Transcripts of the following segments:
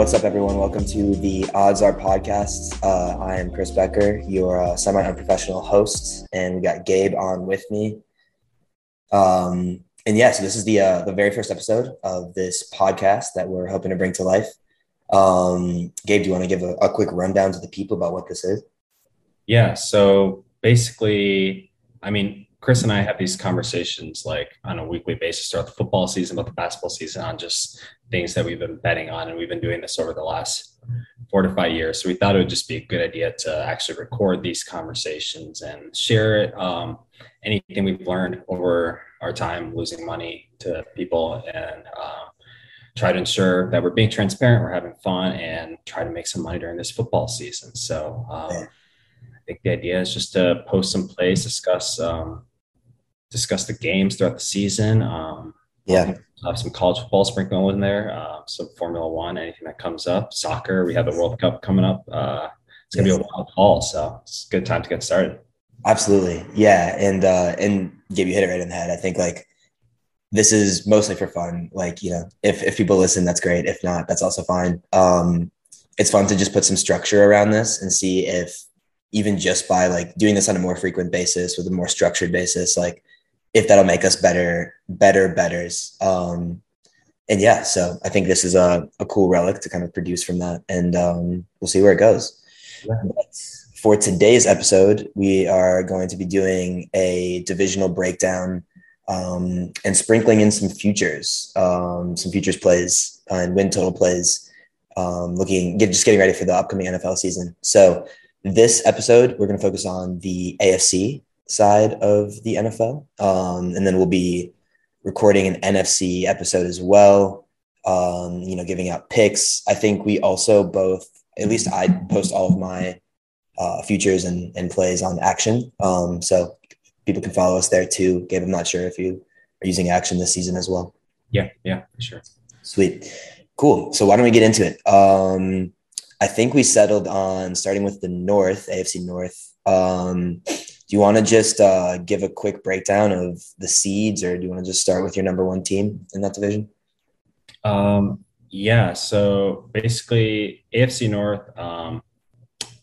what's up, everyone? Welcome to the Odds Are podcast. Uh, I am Chris Becker, your uh, semi unprofessional host, and we got Gabe on with me. Um, and yeah, so this is the uh, the very first episode of this podcast that we're hoping to bring to life. Um, Gabe, do you want to give a, a quick rundown to the people about what this is? Yeah. So basically, I mean, Chris and I have these conversations like on a weekly basis throughout the football season, about the basketball season, on just things that we've been betting on. And we've been doing this over the last four to five years. So we thought it would just be a good idea to actually record these conversations and share it. Um, anything we've learned over our time losing money to people and uh, try to ensure that we're being transparent, we're having fun, and try to make some money during this football season. So um, I think the idea is just to post some plays, discuss um, discuss the games throughout the season. Um, yeah. Have some college football sprinkled in there, uh, some Formula One, anything that comes up, soccer. We have the World Cup coming up. Uh, it's gonna yes. be a wild fall, so it's a good time to get started. Absolutely, yeah, and uh, and Gabe, you hit it right in the head. I think like this is mostly for fun. Like you know, if if people listen, that's great. If not, that's also fine. Um, it's fun to just put some structure around this and see if even just by like doing this on a more frequent basis with a more structured basis, like if that'll make us better, better betters. Um, and yeah, so I think this is a, a cool relic to kind of produce from that, and um, we'll see where it goes. Yeah. for today's episode, we are going to be doing a divisional breakdown um, and sprinkling in some futures, um, some futures plays and win total plays, um, looking get, just getting ready for the upcoming NFL season. So this episode, we're going to focus on the AFC side of the NFL. Um, and then we'll be recording an NFC episode as well. Um, you know, giving out picks. I think we also both, at least I post all of my uh, futures and, and plays on action. Um, so people can follow us there too. Gabe, I'm not sure if you are using action this season as well. Yeah, yeah, sure. Sweet. Cool. So why don't we get into it? Um, I think we settled on starting with the North, AFC North. Um, do you want to just uh, give a quick breakdown of the seeds, or do you want to just start with your number one team in that division? Um, yeah. So basically, AFC North. Um,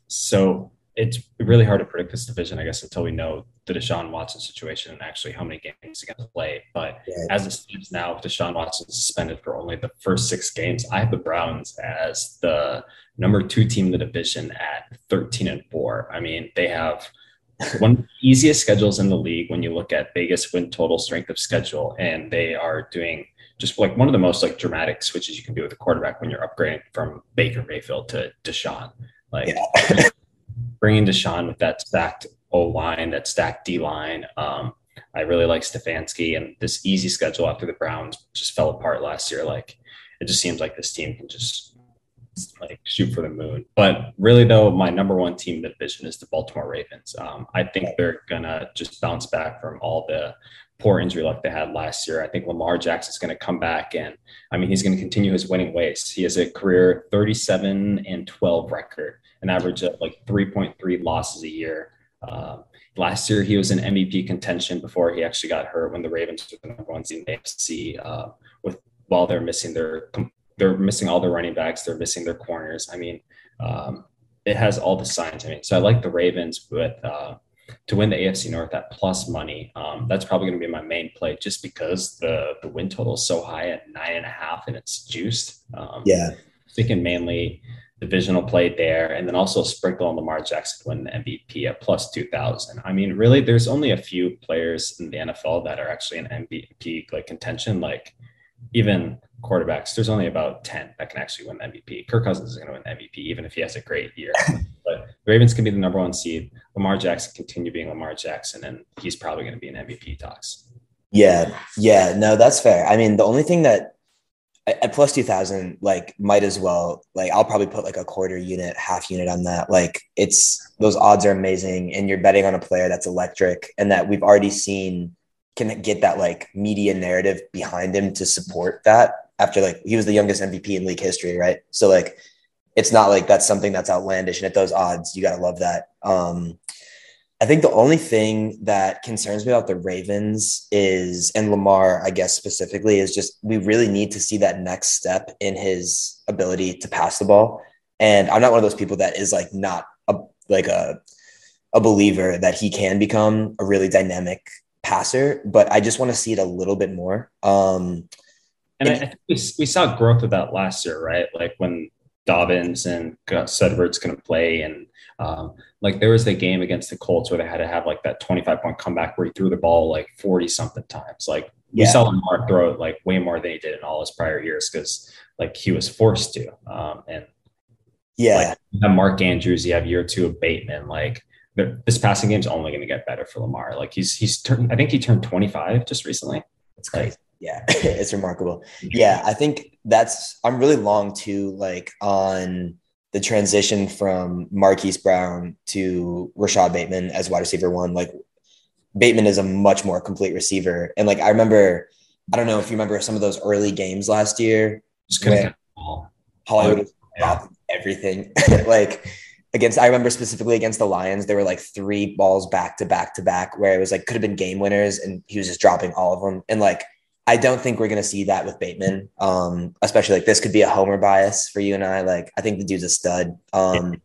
so it's really hard to predict this division, I guess, until we know the Deshaun Watson situation and actually how many games he's going to play. But yeah. as it stands now, with Deshaun Watson suspended for only the first six games, I have the Browns as the number two team in the division at 13 and four. I mean, they have one of the easiest schedules in the league when you look at Vegas win total strength of schedule, and they are doing just like one of the most like dramatic switches you can do with a quarterback when you're upgrading from Baker Mayfield to Deshaun. Like yeah. bringing Deshaun with that stacked O line, that stacked D line. Um, I really like Stefanski, and this easy schedule after the Browns just fell apart last year. Like it just seems like this team can just like shoot for the moon. But really, though, my number one team in the division is the Baltimore Ravens. Um, I think they're gonna just bounce back from all the poor injury luck they had last year. I think Lamar Jackson is going to come back, and I mean he's going to continue his winning ways. He has a career 37 and 12 record, an average of like 3.3 losses a year. Um, last year he was in MVP contention before he actually got hurt when the Ravens were the number one seed in the AFC. Uh, with while they're missing their they're missing all their running backs, they're missing their corners. I mean, um, it has all the signs. I mean, so I like the Ravens with uh, to win the AFC North at plus money. Um, that's probably going to be my main play, just because the the win total is so high at nine and a half, and it's juiced. Um, yeah, thinking mainly divisional play there, and then also sprinkle on Lamar Jackson to win the MVP at plus two thousand. I mean, really, there's only a few players in the NFL that are actually in MVP like contention, like even quarterbacks, there's only about 10 that can actually win the MVP. Kirk Cousins is going to win the MVP, even if he has a great year. but the Ravens can be the number one seed. Lamar Jackson continue being Lamar Jackson, and he's probably going to be an MVP talks. Yeah, yeah, no, that's fair. I mean, the only thing that at plus 2000 like might as well like i'll probably put like a quarter unit half unit on that like it's those odds are amazing and you're betting on a player that's electric and that we've already seen can get that like media narrative behind him to support that after like he was the youngest MVP in league history, right? So like it's not like that's something that's outlandish and at those odds, you gotta love that. Um I think the only thing that concerns me about the Ravens is, and Lamar, I guess specifically, is just we really need to see that next step in his ability to pass the ball. And I'm not one of those people that is like not a like a a believer that he can become a really dynamic passer, but I just want to see it a little bit more. Um, and, and I think we, we saw growth of that last year, right? Like when Dobbins and Gus Edwards going to play. And um, like there was the game against the Colts where they had to have like that 25 point comeback where he threw the ball like 40 something times. Like we yeah. saw Lamar throw it like way more than he did in all his prior years because like he was forced to. Um, and yeah, like, you have Mark Andrews, you have year two of Bateman. Like this passing game is only going to get better for Lamar. Like he's he's turned, I think he turned 25 just recently. It's crazy. Like, yeah, it's remarkable. Yeah, I think that's I'm really long too, like on the transition from Marquise Brown to Rashod Bateman as wide receiver one. Like Bateman is a much more complete receiver. And like I remember, I don't know if you remember some of those early games last year. Just when Hollywood yeah. everything. like against I remember specifically against the Lions, there were like three balls back to back to back where it was like could have been game winners and he was just dropping all of them. And like I don't think we're going to see that with Bateman. Um, especially like this could be a homer bias for you and I. Like, I think the dude's a stud. Um,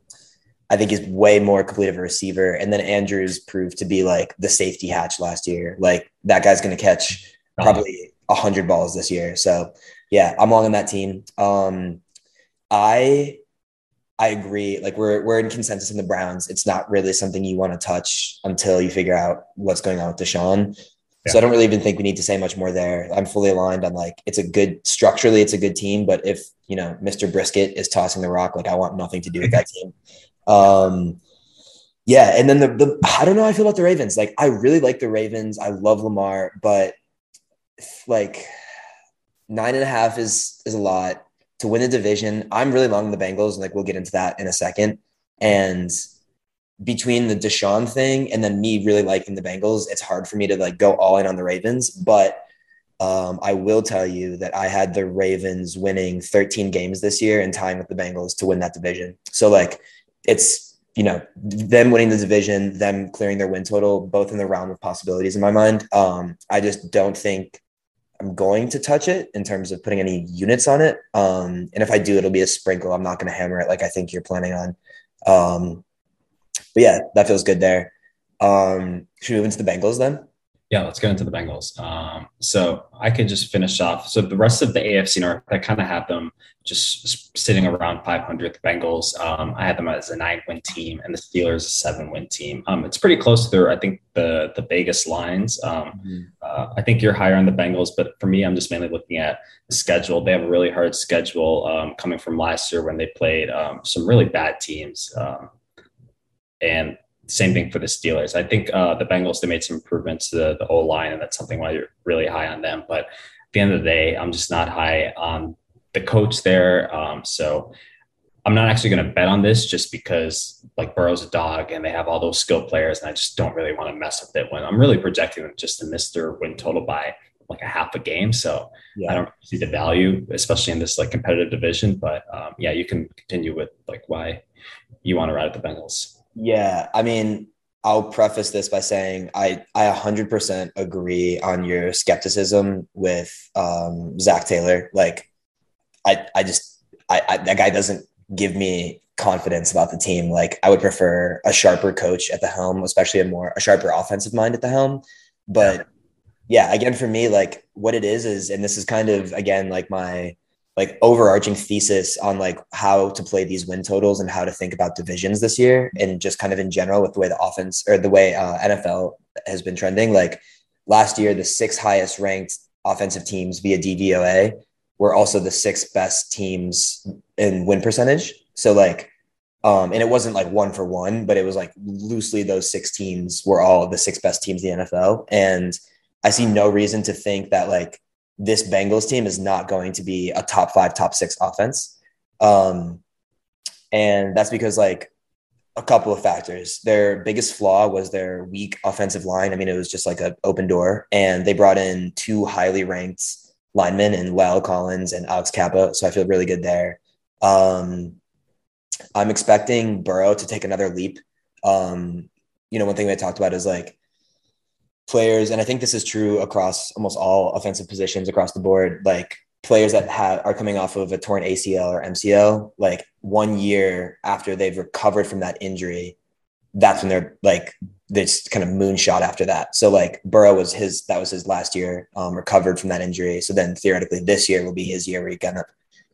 I think he's way more complete of a receiver. And then Andrews proved to be like the safety hatch last year. Like that guy's going to catch probably a hundred balls this year. So yeah, I'm along on that team. Um, I I agree. Like we're we're in consensus in the Browns. It's not really something you want to touch until you figure out what's going on with Deshaun. So I don't really even think we need to say much more there. I'm fully aligned on like it's a good structurally, it's a good team, but if you know Mr. Brisket is tossing the rock, like I want nothing to do with that team. Um, yeah, and then the the I don't know how I feel about the Ravens. Like I really like the Ravens. I love Lamar, but like nine and a half is is a lot to win the division. I'm really long the Bengals, and like we'll get into that in a second. And between the Deshaun thing and then me really liking the Bengals, it's hard for me to like go all in on the Ravens. But um, I will tell you that I had the Ravens winning 13 games this year and tying with the Bengals to win that division. So like it's you know them winning the division, them clearing their win total, both in the realm of possibilities in my mind. Um, I just don't think I'm going to touch it in terms of putting any units on it. Um, and if I do, it'll be a sprinkle. I'm not going to hammer it like I think you're planning on. Um, but yeah, that feels good there. Um, should we move into the Bengals then? Yeah, let's get into the Bengals. Um, so I could just finish off. So the rest of the AFC North, I kind of have them just sitting around 500. The Bengals, um, I had them as a nine-win team, and the Steelers a seven-win team. Um, it's pretty close to their, I think the the Vegas lines. Um, mm-hmm. uh, I think you're higher on the Bengals, but for me, I'm just mainly looking at the schedule. They have a really hard schedule um, coming from last year when they played um, some really bad teams. Um, and same thing for the Steelers. I think uh, the Bengals they made some improvements to the, the O line, and that's something why you're really high on them. But at the end of the day, I'm just not high on the coach there. Um, so I'm not actually going to bet on this just because like Burrow's a dog and they have all those skilled players, and I just don't really want to mess with it when I'm really projecting them just to miss their win total by like a half a game. So yeah. I don't see the value, especially in this like competitive division. But um, yeah, you can continue with like why you want to ride at the Bengals. Yeah, I mean, I'll preface this by saying I I 100% agree on your skepticism with um, Zac Taylor. Like, I I just I, I that guy doesn't give me confidence about the team. Like, I would prefer a sharper coach at the helm, especially a more a sharper offensive mind at the helm. But yeah again, for me, like what it is is, and this is kind of again like my like overarching thesis on like how to play these win totals and how to think about divisions this year and just kind of in general with the way the offense or the way uh, NFL has been trending. Like last year, the six highest ranked offensive teams via DVOA were also the six best teams in win percentage. So like, um, and it wasn't like one for one, but it was like loosely those six teams were all the six best teams in the NFL. And I see no reason to think that like this Bengals team is not going to be a top five, top six offense. Um, and that's because like a couple of factors. Their biggest flaw was their weak offensive line. I mean, it was just like an open door, and they brought in two highly ranked linemen in La'el Collins and Alex Cappa. So I feel really good there. Um, I'm expecting Burrow to take another leap. Um, you know, one thing we talked about is like players, and I think this is true across almost all offensive positions across the board. Like players that have are coming off of a torn ACL or MCL, like one year after they've recovered from that injury, that's when they're like this kind of moonshot after that. So like Burrow was his that was his last year, um, recovered from that injury. So then theoretically this year will be his year where he kind of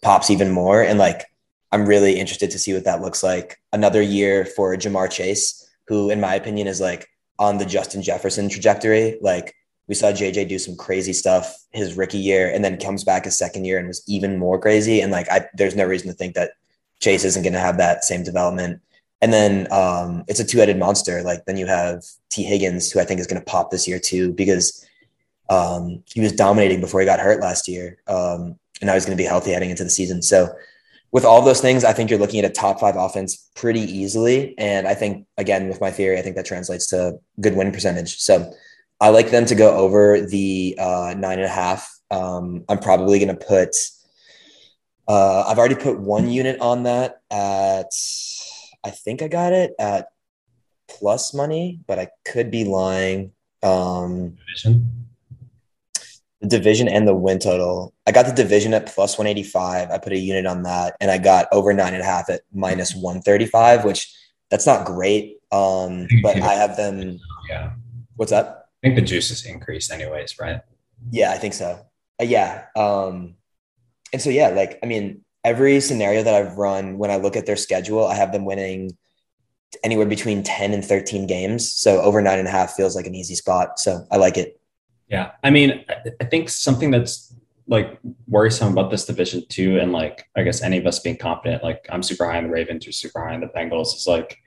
pops even more. And like I'm really interested to see what that looks like. Another year for Ja'Marr Chase, who in my opinion is like on the Justin Jefferson trajectory. Like we saw JJ do some crazy stuff his rookie year and then comes back his second year and was even more crazy. And like I there's no reason to think that Chase isn't going to have that same development. And then um, it's a two-headed monster. Like then you have Tee Higgins, who I think is going to pop this year too, because um, he was dominating before he got hurt last year, um, and now he's going to be healthy heading into the season. So with all those things, I think you're looking at a top five offense pretty easily. And I think again, with my theory, I think that translates to good win percentage. So I like them to go over the uh, nine and a half. Um, I'm probably going to put. Uh, I've already put one unit on that at I think I got it at plus money, but I could be lying. Um. The division and the win total. I got the division at plus 185. I put a unit on that, and I got over nine and a half at minus 135, which that's not great. Um, but I have them. Yeah. What's up? I think the juice is increased, anyways, right? Yeah, I think so. Uh, yeah. Um, and so yeah, like I mean, every scenario that I've run, when I look at their schedule, I have them winning anywhere between 10 and 13 games. So over nine and a half feels like an easy spot. So I like it. Yeah. I mean, I think something that's like worrisome about this division too, and like I guess any of us being confident, like I'm super high on the Ravens or super high on the Bengals, is like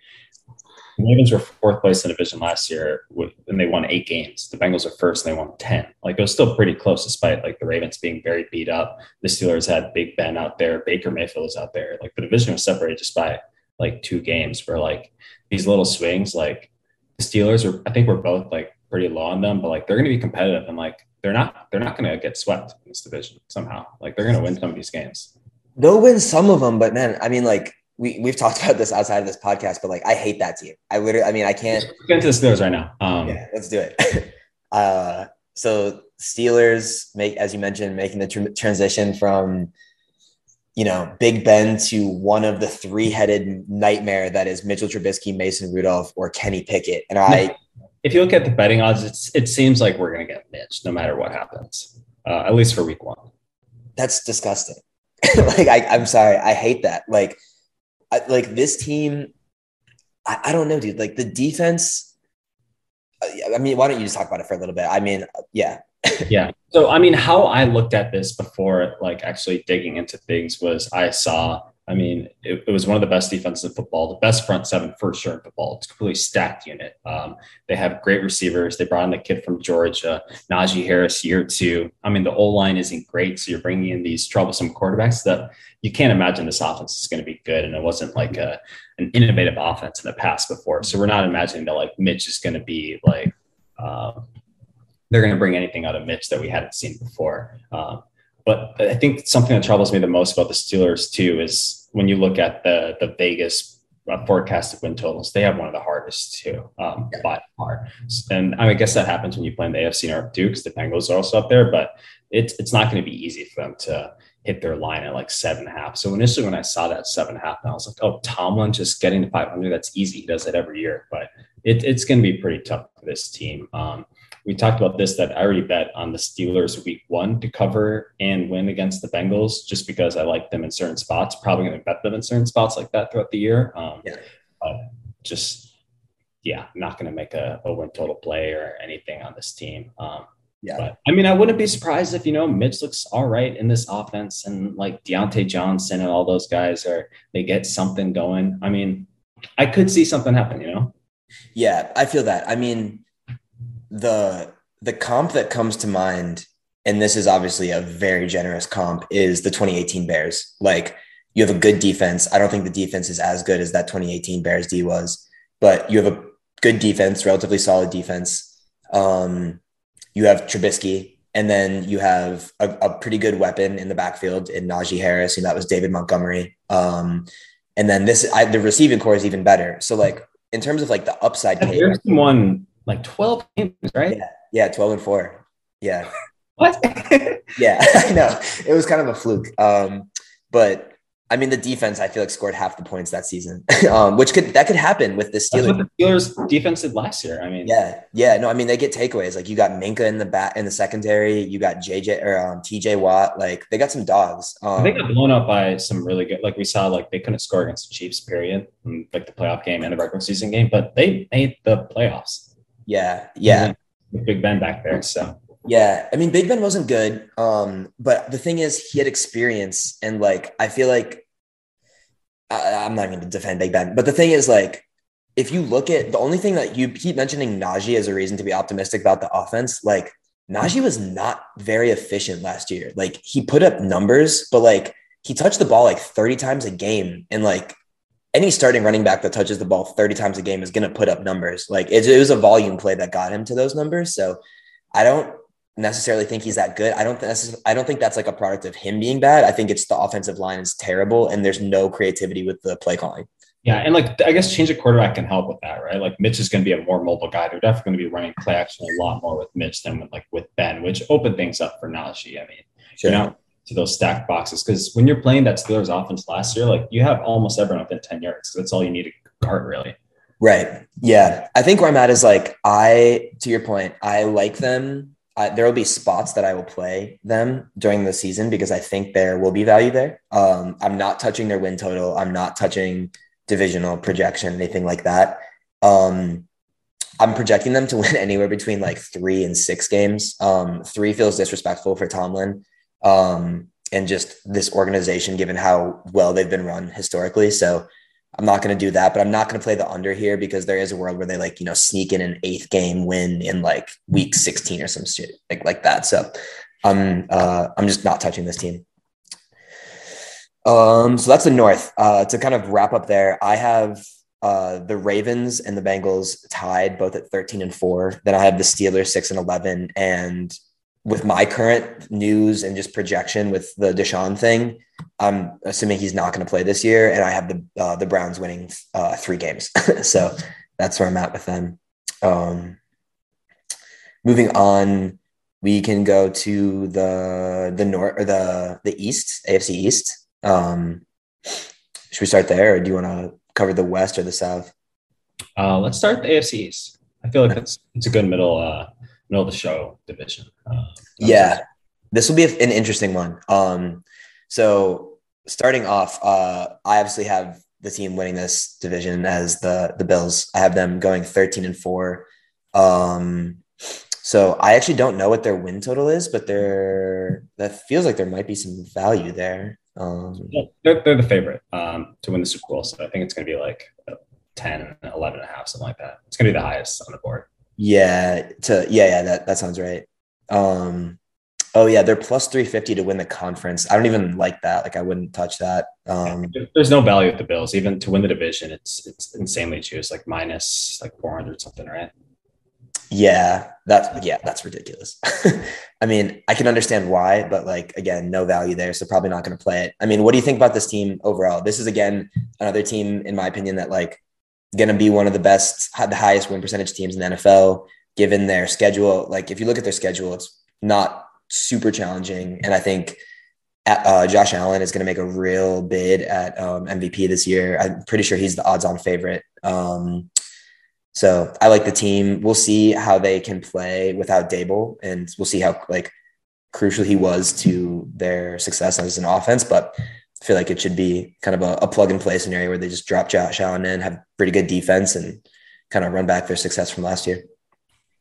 the Ravens were fourth place in the division last year, and they won eight games. The Bengals are first, and they won ten. Like it was still pretty close, despite like the Ravens being very beat up. The Steelers had Big Ben out there, Baker Mayfield was out there. Like the division was separated just by like two games. Where like these little swings, like the Steelers are, I think we're both like pretty low on them, but like they're going to be competitive, and like they're not, they're not going to get swept in this division somehow. Like they're going to win some of these games. They'll win some of them, but man, I mean, like we we've talked about this outside of this podcast, but like I hate that team. I literally, I mean, I can't let's get into the Steelers right now. Um, yeah, let's do it. uh, so Steelers make, as you mentioned, making the tr- transition from you know Big Ben to one of the three-headed nightmare that is Mitchell Trubisky, Mason Rudolph, or Kenny Pickett. And I, if you look at the betting odds, it's it seems like we're gonna get Mitch no matter what happens, uh, at least for Week One. That's disgusting. like I, I'm sorry, I hate that. Like I, like this team, I, I don't know, dude. Like the defense. I mean, why don't you just talk about it for a little bit? I mean, yeah. yeah. So, I mean, how I looked at this before, like actually digging into things, was I saw I mean, it, it, was one of the best defenses in football, the best front seven for sure in football. It's a completely stacked unit. Um, they have great receivers. They brought in the kid from Georgia, Najee Harris, year two. I mean, the O line isn't great, so you're bringing in these troublesome quarterbacks that you can't imagine this offense is going to be good. And it wasn't like a an innovative offense in the past before. So we're not imagining that like Mitch is going to be like. Um, they're going to bring anything out of Mitch that we hadn't seen before. Um, but I think something that troubles me the most about the Steelers too is when you look at the the Vegas uh, forecasted win totals, they have one of the hardest too, um, yeah. by far. And I, mean, I guess that happens when you play in the AFC North too, because the Bengals are also up there. But it's it's not going to be easy for them to hit their line at like seven and a half. So initially, when I saw that seven and a half, I was like, oh, Tomlin just getting to 500, that's easy. He does it every year. But it, it's going to be pretty tough for this team. Um, we talked about this that I already bet on the Steelers week one to cover and win against the Bengals just because I like them in certain spots. Probably going to bet them in certain spots like that throughout the year. Um, yeah. Just, yeah, not going to make a, a, win total play or anything on this team. Um, yeah. But I mean, I wouldn't be surprised if, you know, Mitch looks all right in this offense and like Diontae Johnson and all those guys are, they get something going. I mean, I could see something happen, you know? Yeah, I feel that. I mean, the the comp that comes to mind, and this is obviously a very generous comp, is the 2018 Bears. Like you have a good defense. I don't think the defense is as good as that 2018 Bears D was, but you have a good defense, relatively solid defense. Um, you have Trubisky, and then you have a, a, pretty good weapon in the backfield in Najee Harris, and that was David Montgomery. Um, and then this, I, the receiving corps is even better. So like in terms of like the upside case, Bears won like 12 games, right? Yeah, yeah, 12 and four. Yeah. what? yeah, I know. It was kind of a fluke. Um, but I mean, the defense I feel like scored half the points that season, um, which could that could happen with the Steelers. That's what the Steelers defense did last year. I mean, yeah, yeah, no, I mean they get takeaways. Like you got Minkah in the bat in the secondary, you got JJ or um, TJ Watt. Like they got some dogs. Um, they got blown up by some really good. Like we saw, like they couldn't score against the Chiefs. Period, like the playoff game and the regular season game, but they made the playoffs. Yeah, yeah. Big Ben back there, so yeah, I mean, Big Ben wasn't good. Um, but the thing is, he had experience, and like I feel like I, am not going to defend Big Ben, but the thing is, like, if you look at the only thing that you keep mentioning Najee as a reason to be optimistic about the offense, like Najee was not very efficient last year. Like he put up numbers, but like he touched the ball like 30 times a game, and like any starting running back that touches the ball 30 times a game is going to put up numbers. Like it, it was a volume play that got him to those numbers. So I don't necessarily think he's that good. I don't I don't think that's like a product of him being bad. I think it's the offensive line is terrible and there's no creativity with the play calling. Yeah, and like I guess change of quarterback can help with that, right? Like Mitch is going to be a more mobile guy. They're definitely going to be running play action a lot more with Mitch than with like with Ben, which opened things up for Najee. I mean, sure. you know, to those stacked boxes because when you're playing that Steelers offense last year, like you have almost everyone within ten yards. That's all you need to guard, really. Right. Yeah. I think where I'm at is like I, to your point, I like them uh, there will be spots that I will play them during the season because I think there will be value there. Um, I'm not touching their win total. I'm not touching divisional projection, anything like that. Um, I'm projecting them to win anywhere between like three and six games. Um, three feels disrespectful for Tomlin um, and just this organization, given how well they've been run historically. So I'm not going to do that, but I'm not going to play the under here because there is a world where they like, you know, sneak in an eighth game win in like week 16 or some shit like, like that. So I'm, uh, I'm just not touching this team. Um, so that's the North. Uh, to kind of wrap up there, I have uh, the Ravens and the Bengals tied both at 13 and four. Then I have the Steelers six and 11. And with my current news and just projection with the Deshaun thing, I'm assuming he's not going to play this year, and I have the uh, the Browns winning uh, three games. so that's where I'm at with them. Um, moving on, we can go to the the north or the the East, AFC East. Um, should we start there, or do you want to cover the West or the South? Uh, let's start the AFC East. I feel like it's it's a good middle uh, middle of the show division. Uh, yeah, this will be an interesting one. Um, so starting off, uh, I obviously have the team winning this division as the the Bills. I have them going 13 and 4. Um, so I actually don't know what their win total is, but there that feels like there might be some value there. Um, they're, they're the favorite um, to win the Super Bowl, so I think it's going to be like 10, 11 and a half, something like that. It's going to be the highest on the board. Yeah, to yeah, yeah, that that sounds right. Um, Oh yeah, they're plus three fifty to win the conference. I don't even like that. Like I wouldn't touch that. Um, There's no value at the Bills, even to win the division. It's it's insanely cheap. like minus like four hundred something, right? Yeah, that's yeah, that's ridiculous. I mean, I can understand why, but like again, no value there, so probably not going to play it. I mean, what do you think about this team overall? This is again another team, in my opinion, that like going to be one of the best, the highest win percentage teams in the NFL, given their schedule. Like if you look at their schedule, it's not super challenging. And I think uh, Josh Allen is going to make a real bid at um, MVP this year. I'm pretty sure he's the odds on favorite. Um, so I like the team. We'll see how they can play without Daboll, and we'll see how like crucial he was to their success as an offense. But I feel like it should be kind of a, a plug and play scenario where they just drop Josh Allen in, have pretty good defense, and kind of run back their success from last year.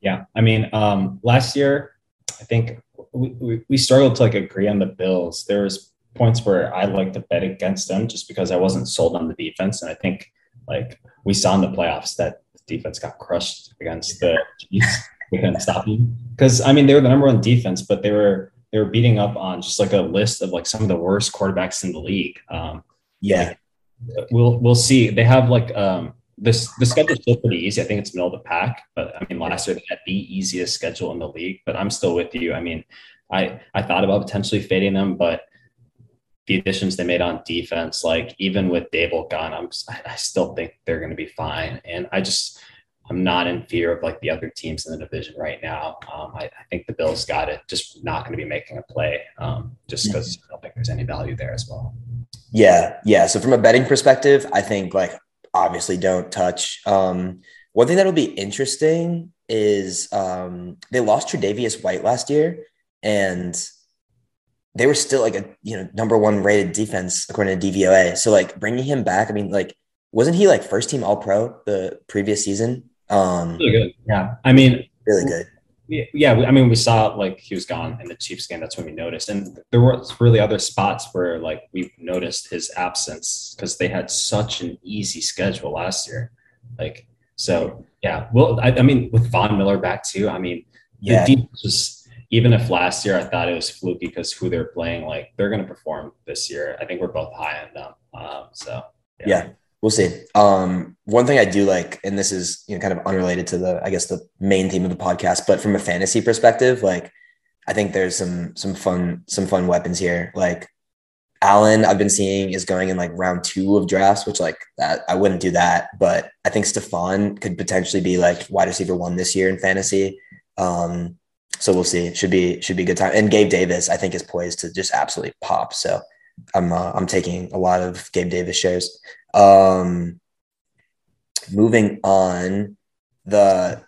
Yeah, I mean, um, last year I think we, we struggled to like agree on the Bills. There was points where I like to bet against them just because I wasn't sold on the defense, and I think like we saw in the playoffs that the defense got crushed against the Chiefs. we couldn't stop them because I mean they were the number one defense, but they were they were beating up on just like a list of like some of the worst quarterbacks in the league. Um, yeah, like, we'll we'll see. They have like um, this the schedule is still pretty easy. I think it's middle of the pack, but I mean last year they had the easiest schedule in the league. But I'm still with you. I mean, I I thought about potentially fading them, but the additions they made on defense, like even with Daboll gone, I'm I still think they're going to be fine. And I just I'm not in fear of like the other teams in the division right now. Um, I, I, think the Bills got it. Just not going to be making a play, um, just because I don't think there's any value there as well. Yeah, yeah. So from a betting perspective, I think like obviously don't touch. Um, one thing that'll be interesting is um, they lost Tre'Davious White last year, and they were still like a you know number one rated defense according to DVOA. So like bringing him back, I mean like wasn't he like first team All Pro the previous season? Um, really good. Yeah, I mean, really good. Yeah, I mean, we saw like he was gone in the Chiefs game. That's when we noticed, and there were really other spots where like we noticed his absence because they had such an easy schedule last year. Like, so yeah. Well, I, I mean, with Von Miller back too. I mean, yeah. the defense was even if last year I thought it was fluky because who they're playing, like they're going to perform this year. I think we're both high on them. Um, so yeah. yeah. We'll see. Um, one thing I do like, and this is you know kind of unrelated to the, I guess the main theme of the podcast, but from a fantasy perspective, like I think there's some some fun some fun weapons here. Like Allen, I've been seeing is going in like round two of drafts, which like that I wouldn't do that, but I think Stefon could potentially be like wide receiver one this year in fantasy. Um, so we'll see. Should be should be a good time. And Gabe Davis, I think, is poised to just absolutely pop. So I'm uh, I'm taking a lot of Gabe Davis shares. Um, moving on, the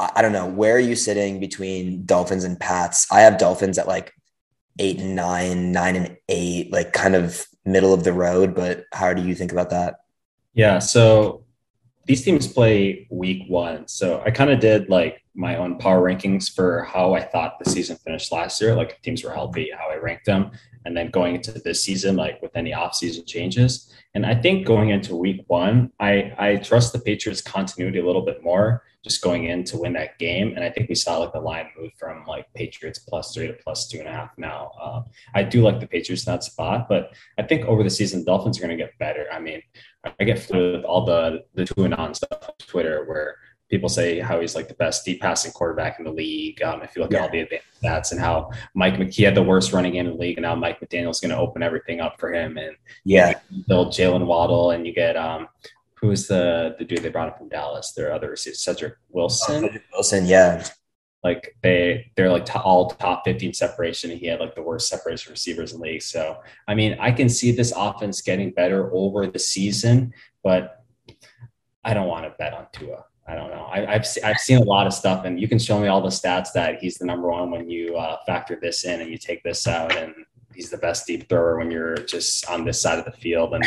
I don't know where are you sitting between Dolphins and Pats. I have Dolphins at like eight and nine, nine and eight, like kind of middle of the road. But how do you think about that? Yeah, so these teams play week one. So I kind of did like my own power rankings for how I thought the season finished last year, like teams were healthy, how I ranked them and then going into this season, like with any off-season changes. And I think going into week one, I I trust the Patriots continuity a little bit more, just going in to win that game. And I think we saw like the line move from like Patriots plus three to plus two and a half now. Uh, I do like the Patriots in that spot, but I think over the season, Dolphins are going to get better. I mean, I get fluid with all the the Tuanon stuff on Twitter where people say how he's like the best deep passing quarterback in the league. Um, if you look yeah. at all the advanced stats and how Mike McKee had the worst running game in the league, and now Mike McDaniel's going to open everything up for him. And yeah, build Jaylen Waddle, and you get um, who's the the dude they brought up from Dallas? Their other receiver, Cedric Wilson. Oh, Wilson, yeah. Like they, they're like to, all top 15 separation. He had like the worst separation receivers in the league. So, I mean, I can see this offense getting better over the season, but I don't want to bet on Tua. I don't know. I, have I've seen a lot of stuff, and you can show me all the stats that he's the number one when you uh, factor this in and you take this out, and he's the best deep thrower when you're just on this side of the field and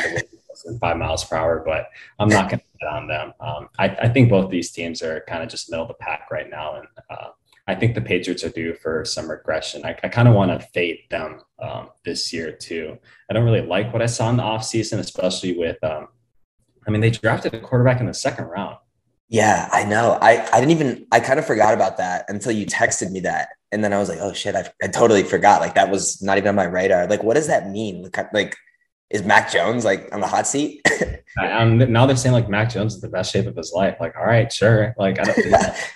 five miles per hour. But I'm not going to bet on them. Um, I, I, think both these teams are kind of just middle of the pack right now, and uh, I think the Patriots are due for some regression. I, I kind of want to fade them um, this year too. I don't really like what I saw in the offseason, especially with. Um, I mean, they drafted a quarterback in the second round. Yeah, I know. I, I didn't even, I kind of forgot about that until you texted me that. And then I was like, oh shit, I, I totally forgot. Like that was not even on my radar. Like, what does that mean? Like, is Mac Jones like on the hot seat? um, now they're saying like Mac Jones is the best shape of his life. Like, all right, sure. Like, I don't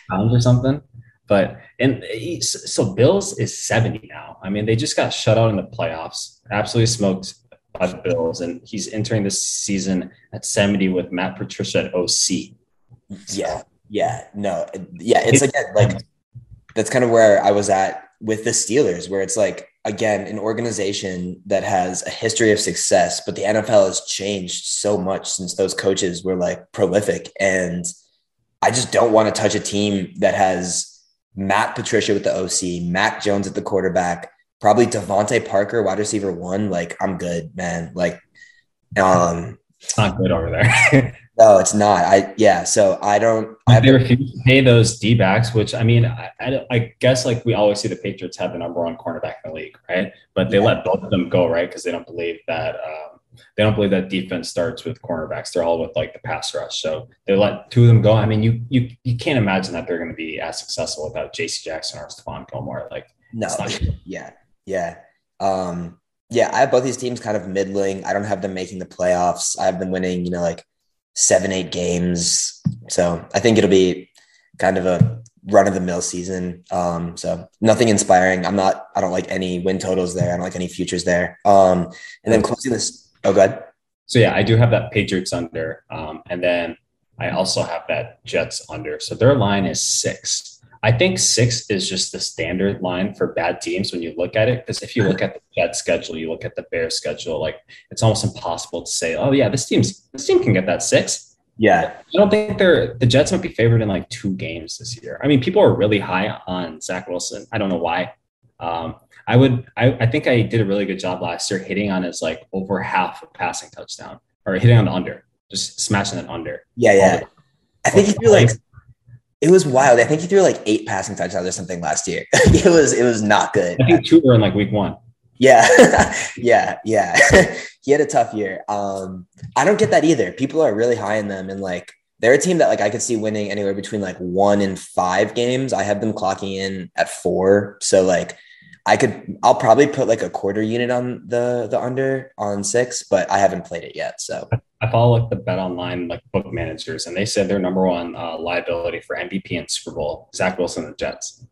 pounds or something. But and so Bills is 70 now. I mean, they just got shut out in the playoffs, absolutely smoked by the Bills. And he's entering this season at 70 with Matt Patricia at OC. Yeah. Yeah. No. Yeah. It's again like that's kind of where I was at with the Steelers, where it's like, again, an organization that has a history of success, but the NFL has changed so much since those coaches were like prolific. And I just don't want to touch a team that has Matt Patricia with the OC, Mac Jones at the quarterback, probably DeVante Parker, wide receiver one. Like, I'm good, man. Like, um, it's not good over there. No, it's not. I yeah. So I don't. I they refuse to pay those D backs, which I mean, I, I, I, guess like we always see the Patriots have the number one cornerback in the league, right? But they yeah. let both of them go, right? Because they don't believe that um, they don't believe that defense starts with cornerbacks. They're all with like the pass rush. So they let two of them go. I mean, you you you can't imagine that they're going to be as successful without J.C. Jackson or Stephon Gilmore. Like no, yeah, yeah. Um, yeah, I have both these teams kind of middling. I don't have them making the playoffs. I have them winning, you know, like seven, eight games. So I think it'll be kind of a run of the mill season. Um, so nothing inspiring. I'm not. I don't like any win totals there. I don't like any futures there. Um, and then closing this. Oh, good. So yeah, I do have that Patriots under, um, and then I also have that Jets under. So their line is six. I think six is just the standard line for bad teams when you look at it. Because if you look at the Jets schedule, you look at the Bears schedule, like it's almost impossible to say, oh yeah, this team's this team can get that six. Yeah. I don't think they're the Jets might be favored in like two games this year. I mean, people are really high on Zach Wilson. I don't know why. Um, I would I, I think I did a really good job last year hitting on his like over half a passing touchdown or hitting on the under, just smashing it under. Yeah, yeah. I think if you're like it was wild. I think he threw like eight passing touchdowns or something last year. it was it was not good. I think two were in like week one. Yeah, yeah, yeah. he had a tough year. Um, I don't get that either. People are really high in them, and like they're a team that like I could see winning anywhere between like one and five games. I have them clocking in at four, so like I could I'll probably put like a quarter unit on the the under on six, but I haven't played it yet. So I follow like the BetOnline like book managers, and they said their number one uh, liability for MVP and Super Bowl Zach Wilson and the Jets.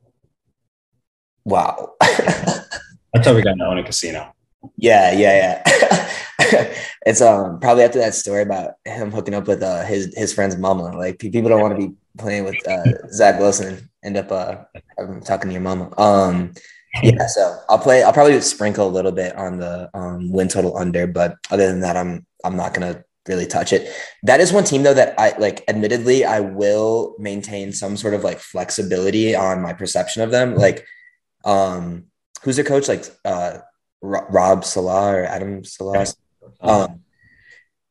Wow, that's how we got to own a casino. Yeah, yeah, yeah. it's um probably after that story about him hooking up with uh his his friend's mama. Like people don't want to be playing with uh, Zach Wilson. And end up uh talking to your mama. Um yeah, so I'll play. I'll probably sprinkle a little bit on the um, win total under, but other than that, I'm I'm not gonna really touch it. That is one team though that I like. Admittedly, I will maintain some sort of like flexibility on my perception of them. Like, um, who's their coach? Like, uh, Rob Saleh or Adam Saleh. Um,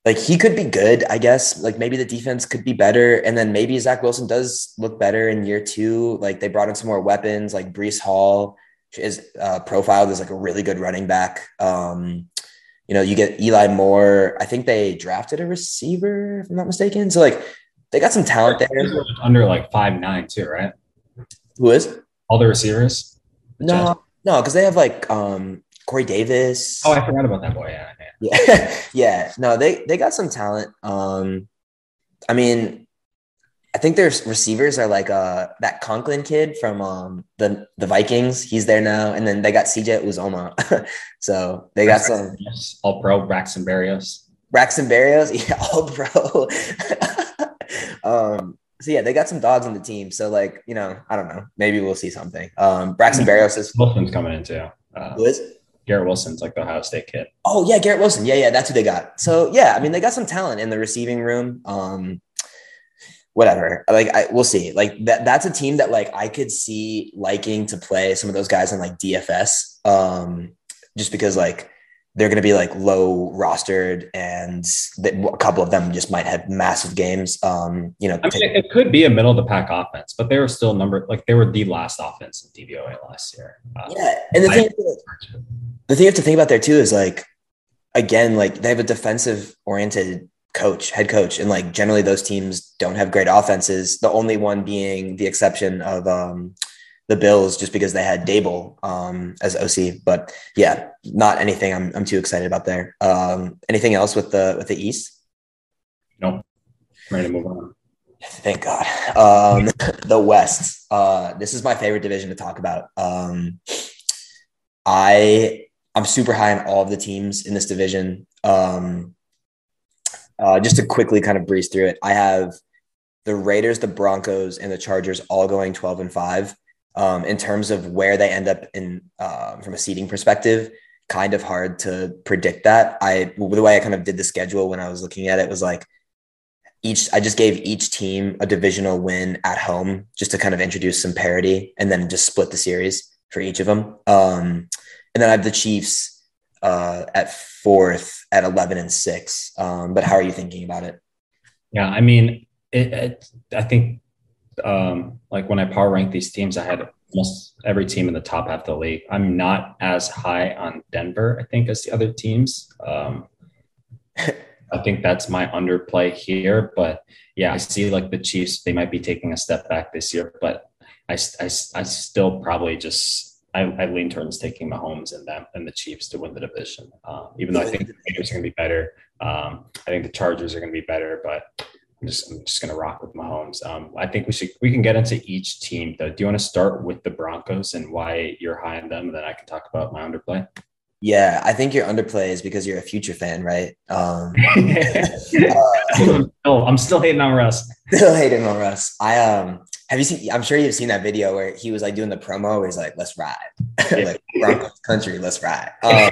like he could be good, I guess. Like maybe the defense could be better, and then maybe Zach Wilson does look better in year two. Like they brought in some more weapons, like Breece Hall is uh, profiled as like a really good running back. Um, you know, you get Eli Moore. I think they drafted a receiver, if I'm not mistaken. So like they got some talent there. Under like five nine too, right? Who is all the receivers? No, no, because they have like um Corey Davis. Oh, I forgot about that boy. Yeah, yeah, yeah. yeah. No, they they got some talent. Um, I mean, I think their receivers are like uh that Conklin kid from um the the Vikings. He's there now, and then they got CJ Uzomah. so they got some all pro Braxton Berrios. Braxton Berrios, yeah, all pro. um, so yeah, they got some dogs on the team. So like you know, I don't know, maybe we'll see something. Um, Braxton Berrios is Wilson's coming in too. Uh, Who is? Garrett Wilson's like the Ohio State kid. Oh yeah, Garrett Wilson. Yeah, yeah, that's who they got. So yeah, I mean they got some talent in the receiving room. Um, whatever. Like I we'll see. Like that that's a team that like I could see liking to play some of those guys in like DFS. Um just because like they're going to be like low rostered and a couple of them just might have massive games. Um, you know, I mean, it could be a middle of the pack offense, but they were still number like they were the last offense in DVOA last year. Uh, yeah, and the thing, I, the thing you have to think about there too is like, again, like they have a defensive oriented coach, head coach, and like generally those teams don't have great offenses. The only one being the exception of um, the Bills, just because they had Daboll um, as OC. But yeah, not anything I'm I'm too excited about there. Um, anything else with the with the East? No, ready to move on. Thank God. Um, the West. Uh, this is my favorite division to talk about. Um, I I'm super high on all of the teams in this division. Um, uh, just to quickly kind of breeze through it, I have the Raiders, the Broncos, and the Chargers all going 12 and 5. Um, in terms of where they end up in uh, from a seating perspective, kind of hard to predict that. I the way I kind of did the schedule when I was looking at it was like each I just gave each team a divisional win at home just to kind of introduce some parity and then just split the series for each of them. Um, and then I have the Chiefs uh, at fourth at 11 and six. Um, but how are you thinking about it? Yeah, I mean, it, it, I think um, like when I power ranked these teams, I had almost every team in the top half of the league. I'm not as high on Denver, I think, as the other teams. Um, I think that's my underplay here. But yeah, I see like the Chiefs, they might be taking a step back this year, but I, I, I still probably just I, I lean towards taking Mahomes and them and the Chiefs to win the division. Um, even though I think the Raiders are going to be better, um, I think the Chargers are going to be better, but I'm just I'm just gonna rock with Mahomes. Um, I think we should we can get into each team though. Do you want to start with the Broncos and why you're high on them, and then I can talk about my underplay? Yeah, I think your underplay is because you're a future fan, right? Um, uh, oh, I'm still hating on Russ. Still hating on Russ. I um have you seen? I'm sure you've seen that video where he was like doing the promo where he's like, "Let's ride, like Broncos country, let's ride." Um,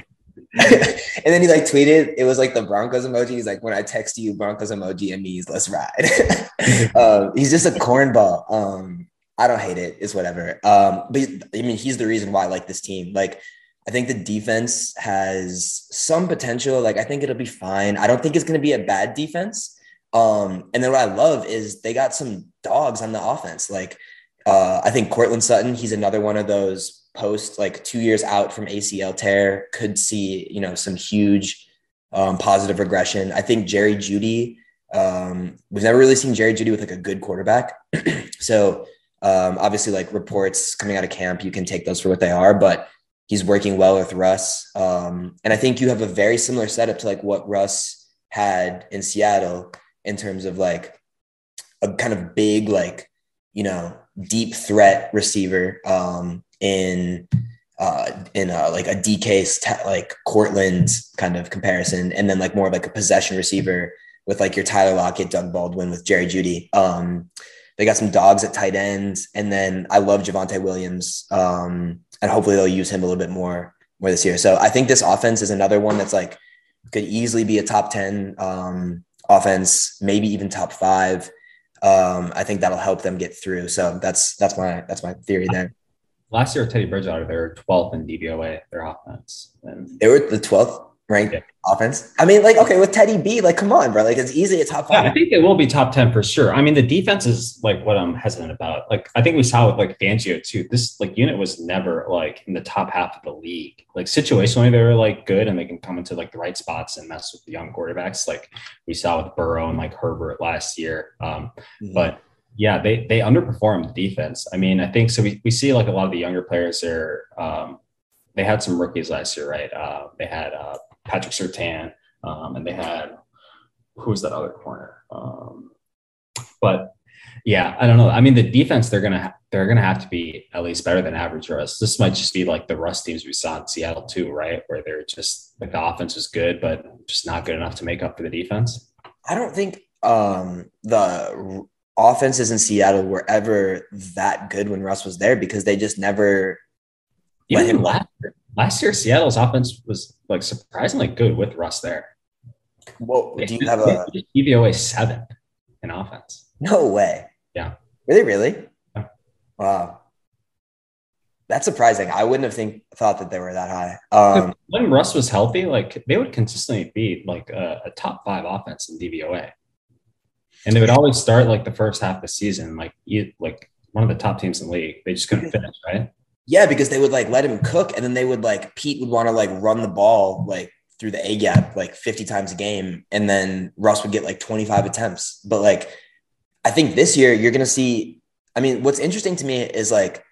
and then he like tweeted, it was like the Broncos emoji. He's like, when I text you Broncos emoji, and means let's ride. um, he's just a cornball. Um, I don't hate it. It's whatever. Um, but I mean, he's the reason why I like this team. Like, I think the defense has some potential. Like, I think it'll be fine. I don't think it's going to be a bad defense. Um, and then what I love is they got some dogs on the offense. Like, uh, I think Courtland Sutton, he's another one of those post like two years out from ACL tear could see you know some huge um, positive regression. I think Jerry Jeudy. Um, we've never really seen Jerry Jeudy with like a good quarterback. so um, obviously, like reports coming out of camp, you can take those for what they are. But he's working well with Russ, um, and I think you have a very similar setup to like what Russ had in Seattle in terms of like a kind of big like you know deep threat receiver um, in uh, in a, like a DK like Courtland kind of comparison, and then like more of like a possession receiver with like your Tyler Lockett, Doug Baldwin with Jerry Jeudy. Um, they got some dogs at tight ends, and then I love Javonte Williams, um, and hopefully they'll use him a little bit more more this year. So I think this offense is another one that's like could easily be a top ten um, offense, maybe even top five. Um, I think that'll help them get through. So that's that's my that's my theory there last year Teddy Bridgewater, they were 12th in DVOA, their offense. And they were the 12th ranked yeah. offense. I mean, like, okay, with Teddy B, like, come on, bro. Like, it's easy a top five. Yeah, I think it will be top 10 for sure. I mean, the defense is like what I'm hesitant about. Like, I think we saw with like Fangio too. This like unit was never like in the top half of the league. Like, situationally, they were like good and they can come into like the right spots and mess with the young quarterbacks. Like we saw with Burrow and like Herbert last year. Um, mm-hmm. But yeah, they they underperformed the defense. I mean, I think so. We, we see like a lot of the younger players there. Um, they had some rookies last year, right? Uh, they had uh, Patrick Surtain, um, and they had who was that other corner? Um, but yeah, I don't know. I mean, the defense they're gonna they're gonna have to be at least better than average Russ. This might just be like the Russ teams we saw in Seattle too, right? Where they're just like the offense was good, but just not good enough to make up for the defense. I don't think um, the offenses in Seattle were ever that good when Russ was there because they just never let him last year, last year Seattle's offense was like surprisingly good with Russ there. Well, do you have a DVOA seven in offense? No way. Yeah. Really, really? Yeah. Wow. That's surprising. I wouldn't have think thought that they were that high. Um, when Russ was healthy, like they would consistently be like a, a top five offense in DVOA and they would always start like the first half of the season, like you like one of the top teams in the league. They just couldn't finish, right? Yeah, because they would like let him cook, and then they would like Pete would want to like run the ball like through the A gap like 50 times a game, and then Russ would get like 25 attempts. But like, I think this year you're gonna see. I mean, what's interesting to me is like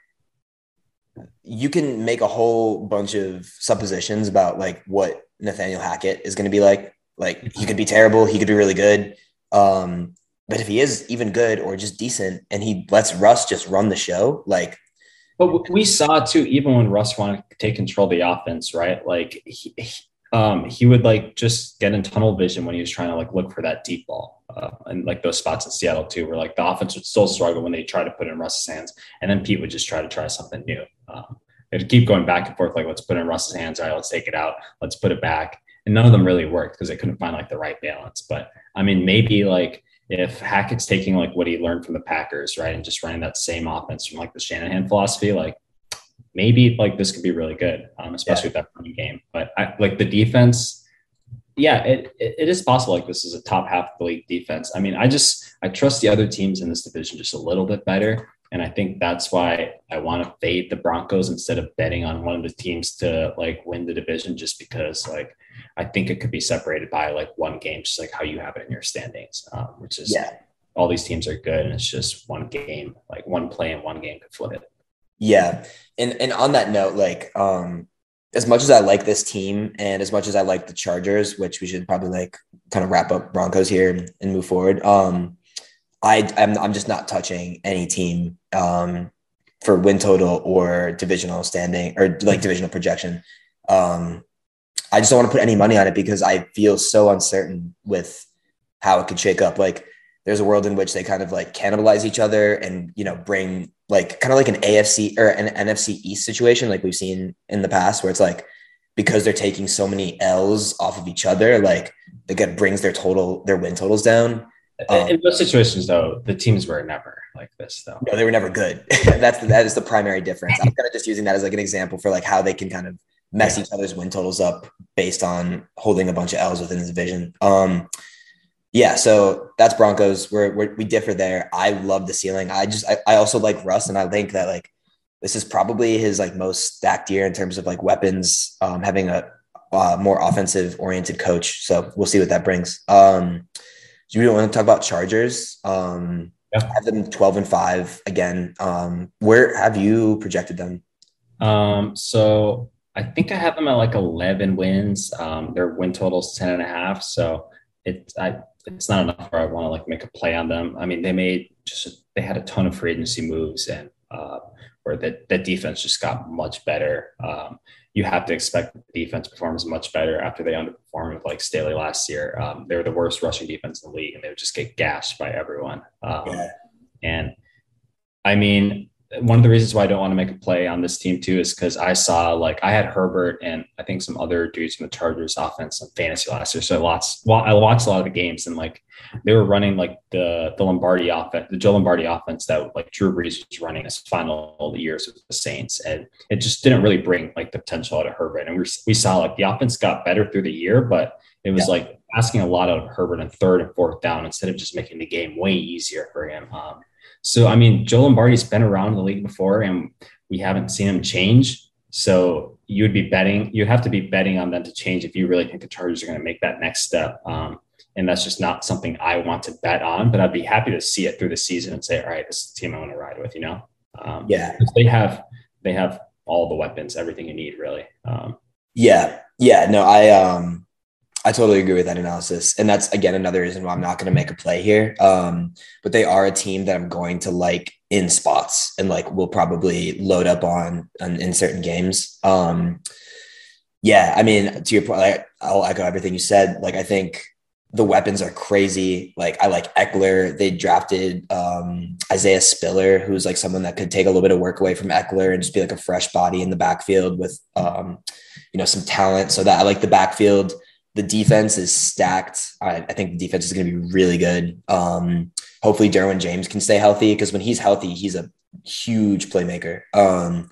you can make a whole bunch of suppositions about like what Nathaniel Hackett is going to be like. Like he could be terrible, he could be really good. Um, but if he is even good or just decent and he lets Russ just run the show, like but we saw too, even when Russ wanted to take control of the offense, right? Like he, um, he would like just get in tunnel vision when he was trying to like look for that deep ball. Uh, and like those spots in Seattle too, where like the offense would still struggle when they try to put in Russ's hands. And then Pete would just try to try something new. Um, it'd keep going back and forth, like let's put in Russ's hands. All right, let's take it out. Let's put it back. And none of them really worked because they couldn't find like the right balance. But I mean, maybe like if Hackett's taking like what he learned from the Packers, right, and just running that same offense from like the Shanahan philosophy, like maybe like this could be really good, um, especially yeah. with that running game. But I, like the defense, yeah, it, it, it is possible. Like this is a top half of the league defense. I mean, I just I trust the other teams in this division just a little bit better. And I think that's why I want to fade the Broncos instead of betting on one of the teams to like win the division, just because like I think it could be separated by like one game, just like how you have it in your standings, um, which is yeah. all these teams are good and it's just one game, like one play in one game could flip it. Yeah. And and on that note, like um as much as I like this team and as much as I like the Chargers, which we should probably like kind of wrap up Broncos here and, and move forward. Um I I'm, I'm just not touching any team um, for win total or divisional standing or like divisional projection. Um, I just don't want to put any money on it because I feel so uncertain with how it could shake up. Like there's a world in which they kind of like cannibalize each other and you know bring like kind of like an AFC or an NFC East situation like we've seen in the past where it's like because they're taking so many L's off of each other, like it brings their total their win totals down. Um, in those situations, though, the teams were never like this, though. No, they were never good. That's that is the primary difference. I'm kind of just using that as like an example for like how they can kind of mess yeah. each other's win totals up based on holding a bunch of L's within the division. Um, yeah, so that's Broncos. We're, we're, we differ there. I love the ceiling. I just I, I also like Russ, and I think that like this is probably his like most stacked year in terms of like weapons, um, having a uh, more offensive oriented coach. So we'll see what that brings. Um, do you want to talk about Chargers? Um, yeah. I have them 12 and 5 again. Um, where have you projected them? Um, so I think I have them at like 11 wins. Um, their win total is 10 and a half. So it, I, it's not enough where I want to like make a play on them. I mean, they made just, they had a ton of free agency moves and, uh, where that, that defense just got much better. Um, you have to expect the defense performs much better after they underperformed with like Staley last year. Um, they were the worst rushing defense in the league, and they would just get gashed by everyone. Um, yeah. And I mean, one of the reasons why I don't want to make a play on this team too is because I saw like I had Herbert and I think some other dudes from the Chargers offense and fantasy last year. So lots, well, I watched a lot of the games and like they were running like the the Lombardi offense, the Joe Lombardi offense that like Drew Brees was running his final years with the Saints, and it just didn't really bring like the potential out of Herbert. And we we saw like the offense got better through the year, but it was yeah. like asking a lot out of Herbert in third and fourth down instead of just making the game way easier for him. Um, so, I mean, Joe Lombardi's been around the league before and we haven't seen him change. So you would be betting, you'd have to be betting on them to change if you really think the Chargers are going to make that next step. Um, and that's just not something I want to bet on, but I'd be happy to see it through the season and say, all right, this is the team I want to ride with, you know? Um, yeah. They have, they have all the weapons, everything you need really. Um, yeah. Yeah. No, I, um, I totally agree with that analysis. And that's again another reason why I'm not going to make a play here. Um, but they are a team that I'm going to like in spots and like we'll probably load up on, on in certain games. Um, yeah, I mean, to your point, like, I'll echo everything you said. Like, I think the weapons are crazy. Like, I like Ekeler. They drafted um, Isaiah Spiller, who's like someone that could take a little bit of work away from Ekeler and just be like a fresh body in the backfield with, um, you know, some talent. So that I like the backfield the defense is stacked. I, I think the defense is going to be really good. Um, hopefully, Derwin James can stay healthy because when he's healthy, he's a huge playmaker. Um,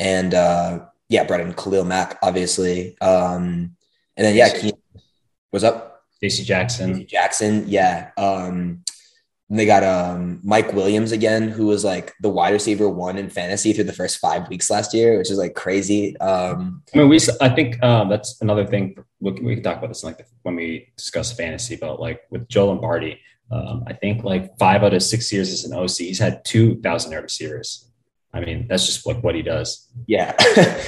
and uh, yeah, Brendan Khalil Mack, obviously. Um, and then yeah, Keen, what's up? JC Jackson. Jackson, yeah. Um, and they got um, Mike Williams again, who was like the wide receiver one in fantasy through the first five weeks last year, which is like crazy. Um, I mean, we I think um, that's another thing. We can, we can talk about this like when we discuss fantasy, but like with Joe Lombardi, um, I think like five out of six years as an OC, he's had two thousand yard receivers. I mean, that's just like what he does. Yeah,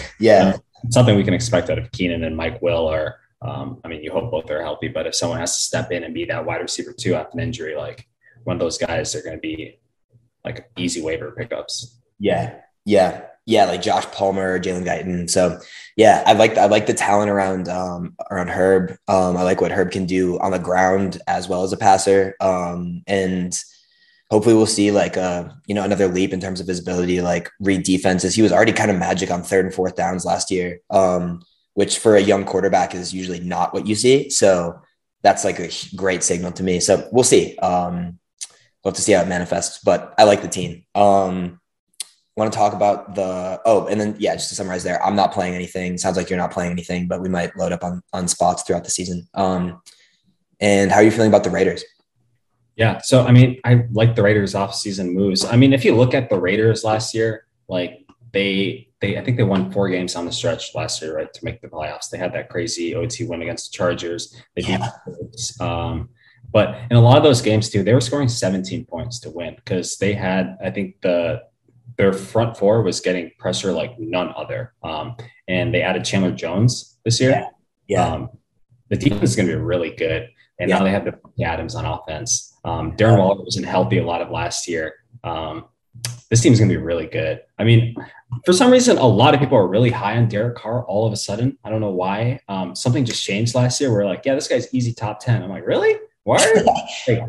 yeah. something we can expect out of Keenan and Mike Will are. Um, I mean, you hope both are healthy, but if someone has to step in and be that wide receiver two after an injury, like one of those guys are going to be like easy waiver pickups. Yeah, yeah, yeah, like Josh Palmer, Jalen Guyton. So yeah, I like I like the talent around um, around Herb. Um, I like what Herb can do on the ground as well as a passer. Um, and hopefully we'll see like uh, you know another leap in terms of his ability to like read defenses. He was already kind of magic on third and fourth downs last year, um, which for a young quarterback is usually not what you see. So that's like a great signal to me. So we'll see. Um, have to see how it manifests. But I like the team. Um, want to talk about the oh, and then yeah, just to summarize there, I'm not playing anything. Sounds like you're not playing anything, but we might load up on on spots throughout the season. Um, and how are you feeling about the Raiders? Yeah, so I mean, I like the Raiders off-season moves. I mean, if you look at the Raiders last year, like they they I think they won four games on the stretch last year, right, to make the playoffs. They had that crazy OT win against the Chargers. They beat yeah. um, but in a lot of those games too, they were scoring 17 points to win because they had, I think the their front four was getting pressure like none other. Um, and they added Chandler Jones this year. Yeah. yeah. Um, the defense is going to be really good. And yeah. now they have the Adams on offense. Um, Darren Waller wasn't healthy a lot of last year. Um, this team's going to be really good. I mean, for some reason, a lot of people are really high on Derek Carr all of a sudden. I don't know why. Um, something just changed last year. We're like, yeah, this guy's easy top 10. I'm like, really? Why? like,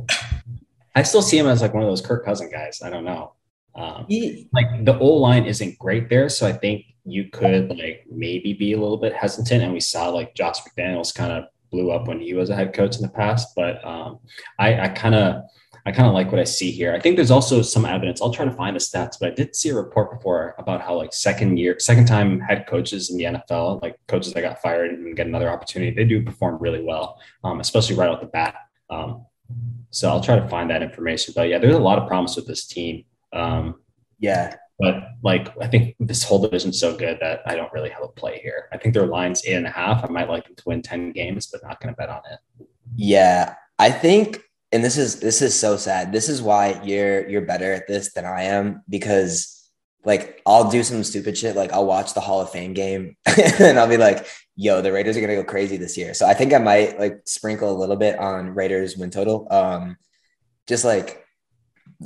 I still see him as like one of those Kirk Cousin guys. I don't know. Um, he, like the O line isn't great there. So I think you could like maybe be a little bit hesitant. And we saw like Josh McDaniels kind of blew up when he was a head coach in the past. But um, I, I kind of, I kind of like what I see here. I think there's also some evidence. I'll try to find the stats, but I did see a report before about how like second year, second time head coaches in the NFL, like coaches that got fired and get another opportunity, they do perform really well, um, especially right off the bat. Um, so I'll try to find that information. But yeah, there's a lot of promise with this team. Um, yeah. But like, I think this whole division's so good that I don't really have a play here. I think their line's eight and a half. I might like them to win 10 games, but not going to bet on it. Yeah. I think and this is this is so sad. This is why you're you're better at this than I am because like I'll do some stupid shit like I'll watch the Hall of Fame game and I'll be like, "Yo, the Raiders are gonna go crazy this year." So I think I might like sprinkle a little bit on Raiders win total. Um, just like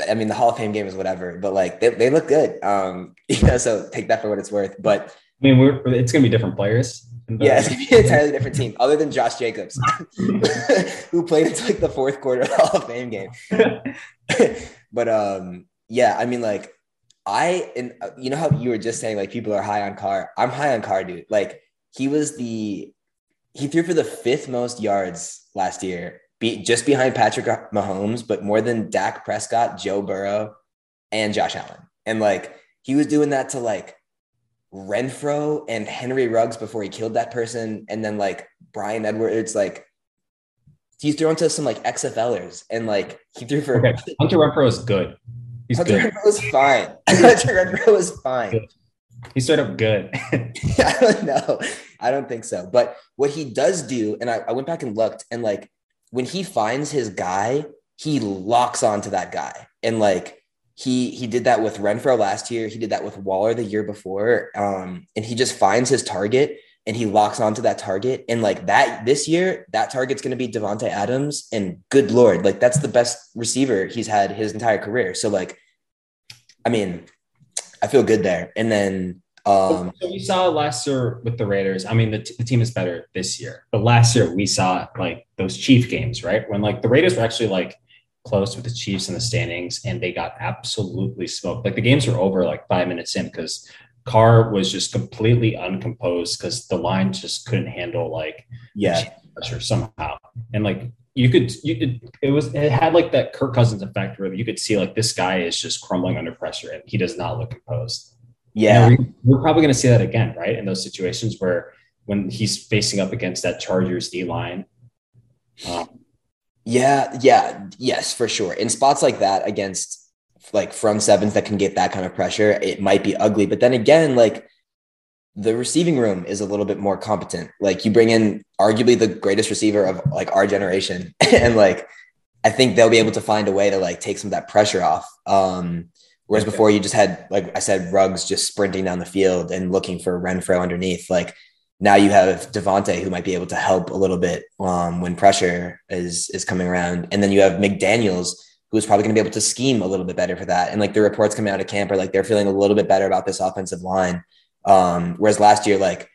I mean, the Hall of Fame game is whatever, but like they, they look good. Um, you know, so take that for what it's worth. But I mean, we're it's gonna be different players. Yeah, it's gonna be an entirely different team, other than Josh Jacobs, who played into like the fourth quarter of the Hall of Fame game. but um, yeah, I mean, like I and uh, you know how you were just saying like people are high on Carr. I'm high on Carr, dude. Like he was the he threw for the fifth most yards last year, be, just behind Patrick Mahomes, but more than Dak Prescott, Joe Burrow, and Josh Allen. And like he was doing that to like Renfrow and Henry Ruggs before he killed that person, and then like Bryan Edwards, like he's thrown to some like XFLers, and like he threw for okay. Hunter Renfrow is good. He's Hunter good. Renfrow was fine. Hunter Renfrow was fine. Good. He's straight up good. I don't know. I don't think so. But what he does do, and I, I went back and looked, and like when he finds his guy, he locks onto that guy, and like he he did that with Renfrow last year. He did that with Waller the year before. Um, and he just finds his target and he locks onto that target. And like that this year, that target's going to be Davante Adams. And good lord, like that's the best receiver he's had his entire career. So like, I mean, I feel good there. And then um, so we saw last year with the Raiders. I mean, the, t- the team is better this year, but last year we saw like those Chief games, right? When like the Raiders were actually like close with the Chiefs in the standings, and they got absolutely smoked. Like the games were over like five minutes in because Carr was just completely uncomposed because the line just couldn't handle like yeah pressure somehow, and like you could you could it was it had like that Kirk Cousins effect where you could see like this guy is just crumbling under pressure and he does not look composed. Yeah, we're, we're probably going to see that again, right? In those situations where when he's facing up against that Chargers D line. Um, yeah, yeah, yes, for sure. In spots like that against like front sevens that can get that kind of pressure, it might be ugly. But then again, like the receiving room is a little bit more competent. Like you bring in arguably the greatest receiver of like our generation, and like I think they'll be able to find a way to like take some of that pressure off. Um, whereas okay. before you just had, like I said, Ruggs just sprinting down the field and looking for Renfrow underneath. Like now you have Davante who might be able to help a little bit um, when pressure is is coming around, and then you have McDaniels who's probably going to be able to scheme a little bit better for that. And like the reports coming out of camp are like they're feeling a little bit better about this offensive line. Um, whereas last year, like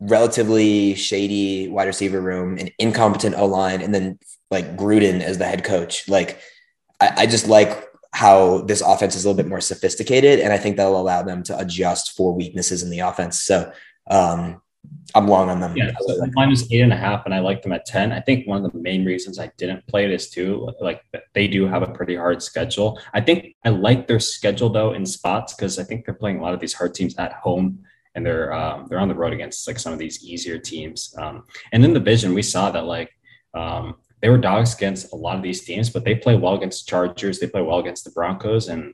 relatively shady wide receiver room, an incompetent O line, and then like Gruden as the head coach. Like I, I just like how this offense is a little bit more sophisticated, and I think that'll allow them to adjust for weaknesses in the offense. So um, I'm long on them. Yeah, so mine was eight and a half, and I like them at ten. I think one of the main reasons I didn't play this too, like they do have a pretty hard schedule. I think I like their schedule though in spots because I think they're playing a lot of these hard teams at home, and they're um, they're on the road against like some of these easier teams. Um, and in the vision, we saw that like um, they were dogs against a lot of these teams, but they play well against Chargers, they play well against the Broncos, and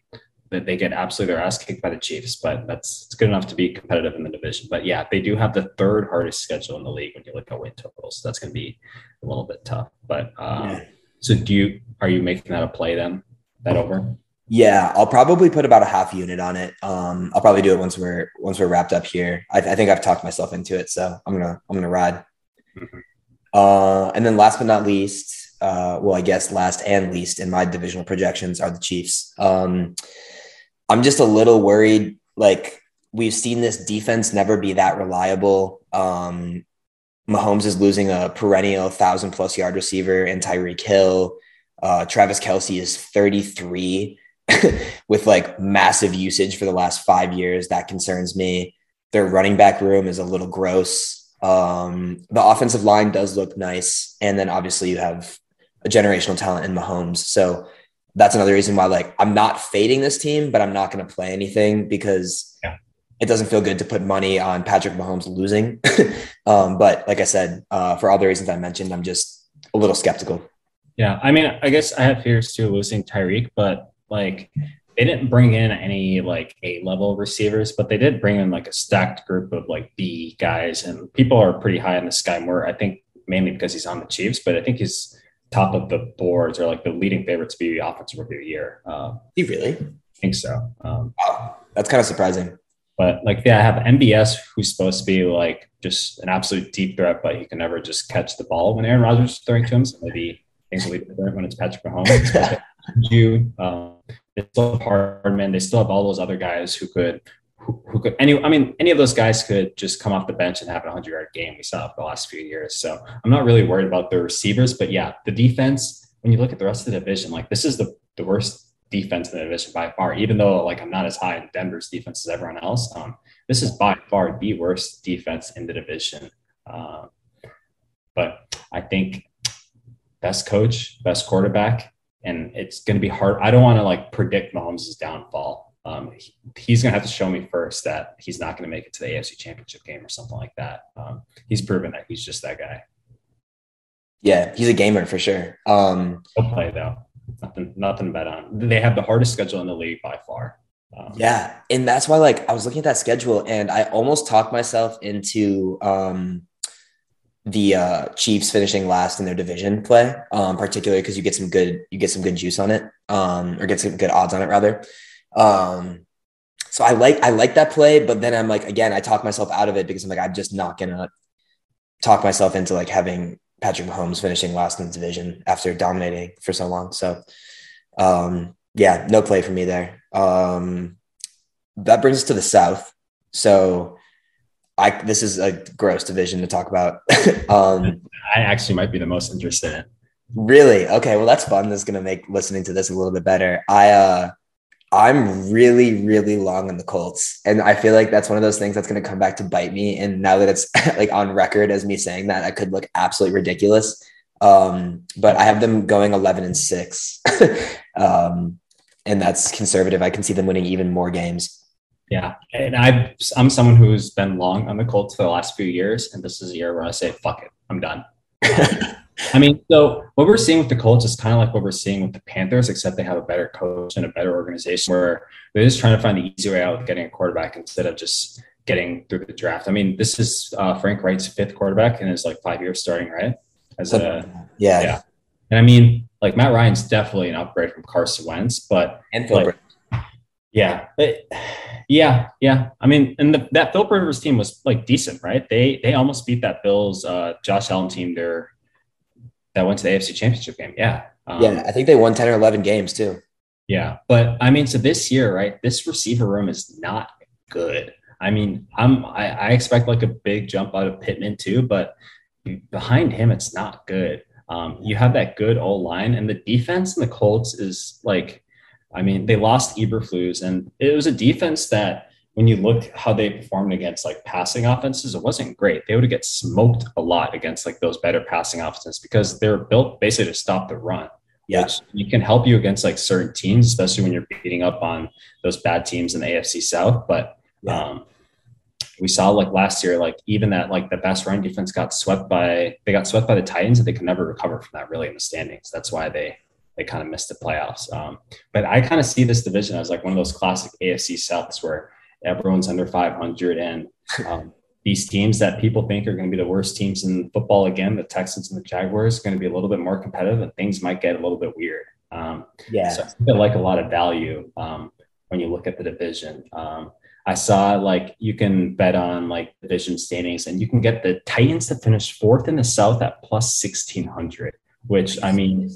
that they get absolutely their ass kicked by the Chiefs, but that's it's good enough to be competitive in the division. But yeah, they do have the third hardest schedule in the league when you look at win totals. So that's going to be a little bit tough. But um, yeah. so do you are you making that a play then? That over? Yeah, I'll probably put about a half unit on it. Um, I'll probably do it once we're once we're wrapped up here. I, I think I've talked myself into it, so I'm gonna I'm gonna ride. Mm-hmm. Uh, and then last but not least, uh, well, I guess last and least in my divisional projections are the Chiefs. Um, I'm just a little worried. Like we've seen this defense never be that reliable. Um, Mahomes is losing a perennial thousand plus yard receiver in Tyreek Hill. Uh, Travis Kelce is 33 with like massive usage for the last five years. That concerns me. Their running back room is a little gross. Um, the offensive line does look nice. And then obviously you have a generational talent in Mahomes. So that's another reason why like I'm not fading this team, but I'm not going to play anything because yeah. it doesn't feel good to put money on Patrick Mahomes losing. um, but like I said, uh, for all the reasons I mentioned, I'm just a little skeptical. Yeah, I mean, I guess I have fears too losing Tyreek, but like they didn't bring in any like A level receivers, but they did bring in like a stacked group of like B guys, and people are pretty high on this guy Moore. I think mainly because he's on the Chiefs, but I think he's top of the boards or like the leading favorite to be offensive rookie of the year. Um, you really? I think so. Um, wow, that's kind of surprising. But like, yeah, I have MVS who's supposed to be like just an absolute deep threat, but he can never just catch the ball when Aaron Rodgers is throwing to him. So maybe things will be different when it's Patrick Mahomes. you, um, they still have Hardman. They still have all those other guys who could who, who could any I mean any of those guys could just come off the bench and have a 100 yard game we saw the last few years. So I'm not really worried about the receivers, but yeah, the defense when you look at the rest of the division, like this is the the worst defense in the division by far. Even though like I'm not as high in Denver's defense as everyone else, um, this is by far the worst defense in the division. Uh, but I think best coach, best quarterback, and it's going to be hard. I don't want to like predict Mahomes' downfall um, he, he's going to have to show me first that he's not going to make it to the AFC Championship game or something like that. Um, he's proven that he's just that guy. Yeah, he's a gamer for sure. Um, He'll play though. Nothing, nothing to bet on. They have the hardest schedule in the league by far. Um, yeah, and that's why, like, I was looking at that schedule, and I almost talked myself into um, the uh, Chiefs finishing last in their division play, um, particularly because you get some good, you get some good juice on it, um, or get some good odds on it rather. Um, so I like I like that play, but then I'm like again, I talk myself out of it because I'm like I'm just not gonna talk myself into like having Patrick Mahomes finishing last in the division after dominating for so long. So um, yeah, no play for me there. Um, that brings us to the South. So I this is a gross division to talk about. um, I actually might be the most interested in. Really? Okay. Well, that's fun. That's gonna make listening to this a little bit better. I uh I'm really, really long on the Colts. And I feel like that's one of those things that's going to come back to bite me. And now that it's like on record as me saying that, I could look absolutely ridiculous. Um, but I have them going 11 and six. um, and that's conservative. I can see them winning even more games. Yeah. And I, I'm someone who's been long on the Colts for the last few years. And this is a year where I say, fuck it, I'm done. I mean, so what we're seeing with the Colts is kind of like what we're seeing with the Panthers, except they have a better coach and a better organization where they're just trying to find the easy way out with getting a quarterback instead of just getting through the draft. I mean, this is uh, Frank Reich's fifth quarterback in his like five years starting, right? As a yeah, yeah. And I mean, like Matt Ryan's definitely an upgrade from Carson Wentz, but and Phil like, yeah, but, yeah, yeah. I mean, and the, that Phil Rivers team was like decent, right? They they almost beat that Bills uh, Josh Allen team there that went to the AFC Championship game. Yeah. Um, yeah, I think they won 10 or 11 games too. Yeah. But I mean, so this year, right, this receiver room is not good. I mean, I'm I, I expect like a big jump out of Pittman too, but behind him, it's not good. Um, you have that good old line, and the defense in the Colts is like, I mean, they lost Eberflus, and it was a defense that when you look how they performed against like passing offenses, it wasn't great. They would get smoked a lot against like those better passing offenses because they're built basically to stop the run. Yeah. you can help you against like certain teams, especially when you're beating up on those bad teams in the AFC South. But yeah. um, we saw like last year, like even that like the best run defense got swept by they got swept by the Titans and they could never recover from that really in the standings. That's why they they kind of missed the playoffs. Um, but I kind of see this division as like one of those classic AFC Souths where everyone's under 500 and um, these teams that people think are going to be the worst teams in football again the texans and the jaguars are going to be a little bit more competitive and things might get a little bit weird. Um, yeah so i like a lot of value um, when you look at the division. Um, i saw like you can bet on like division standings and you can get the titans to finish fourth in the south at plus 1600 which I mean,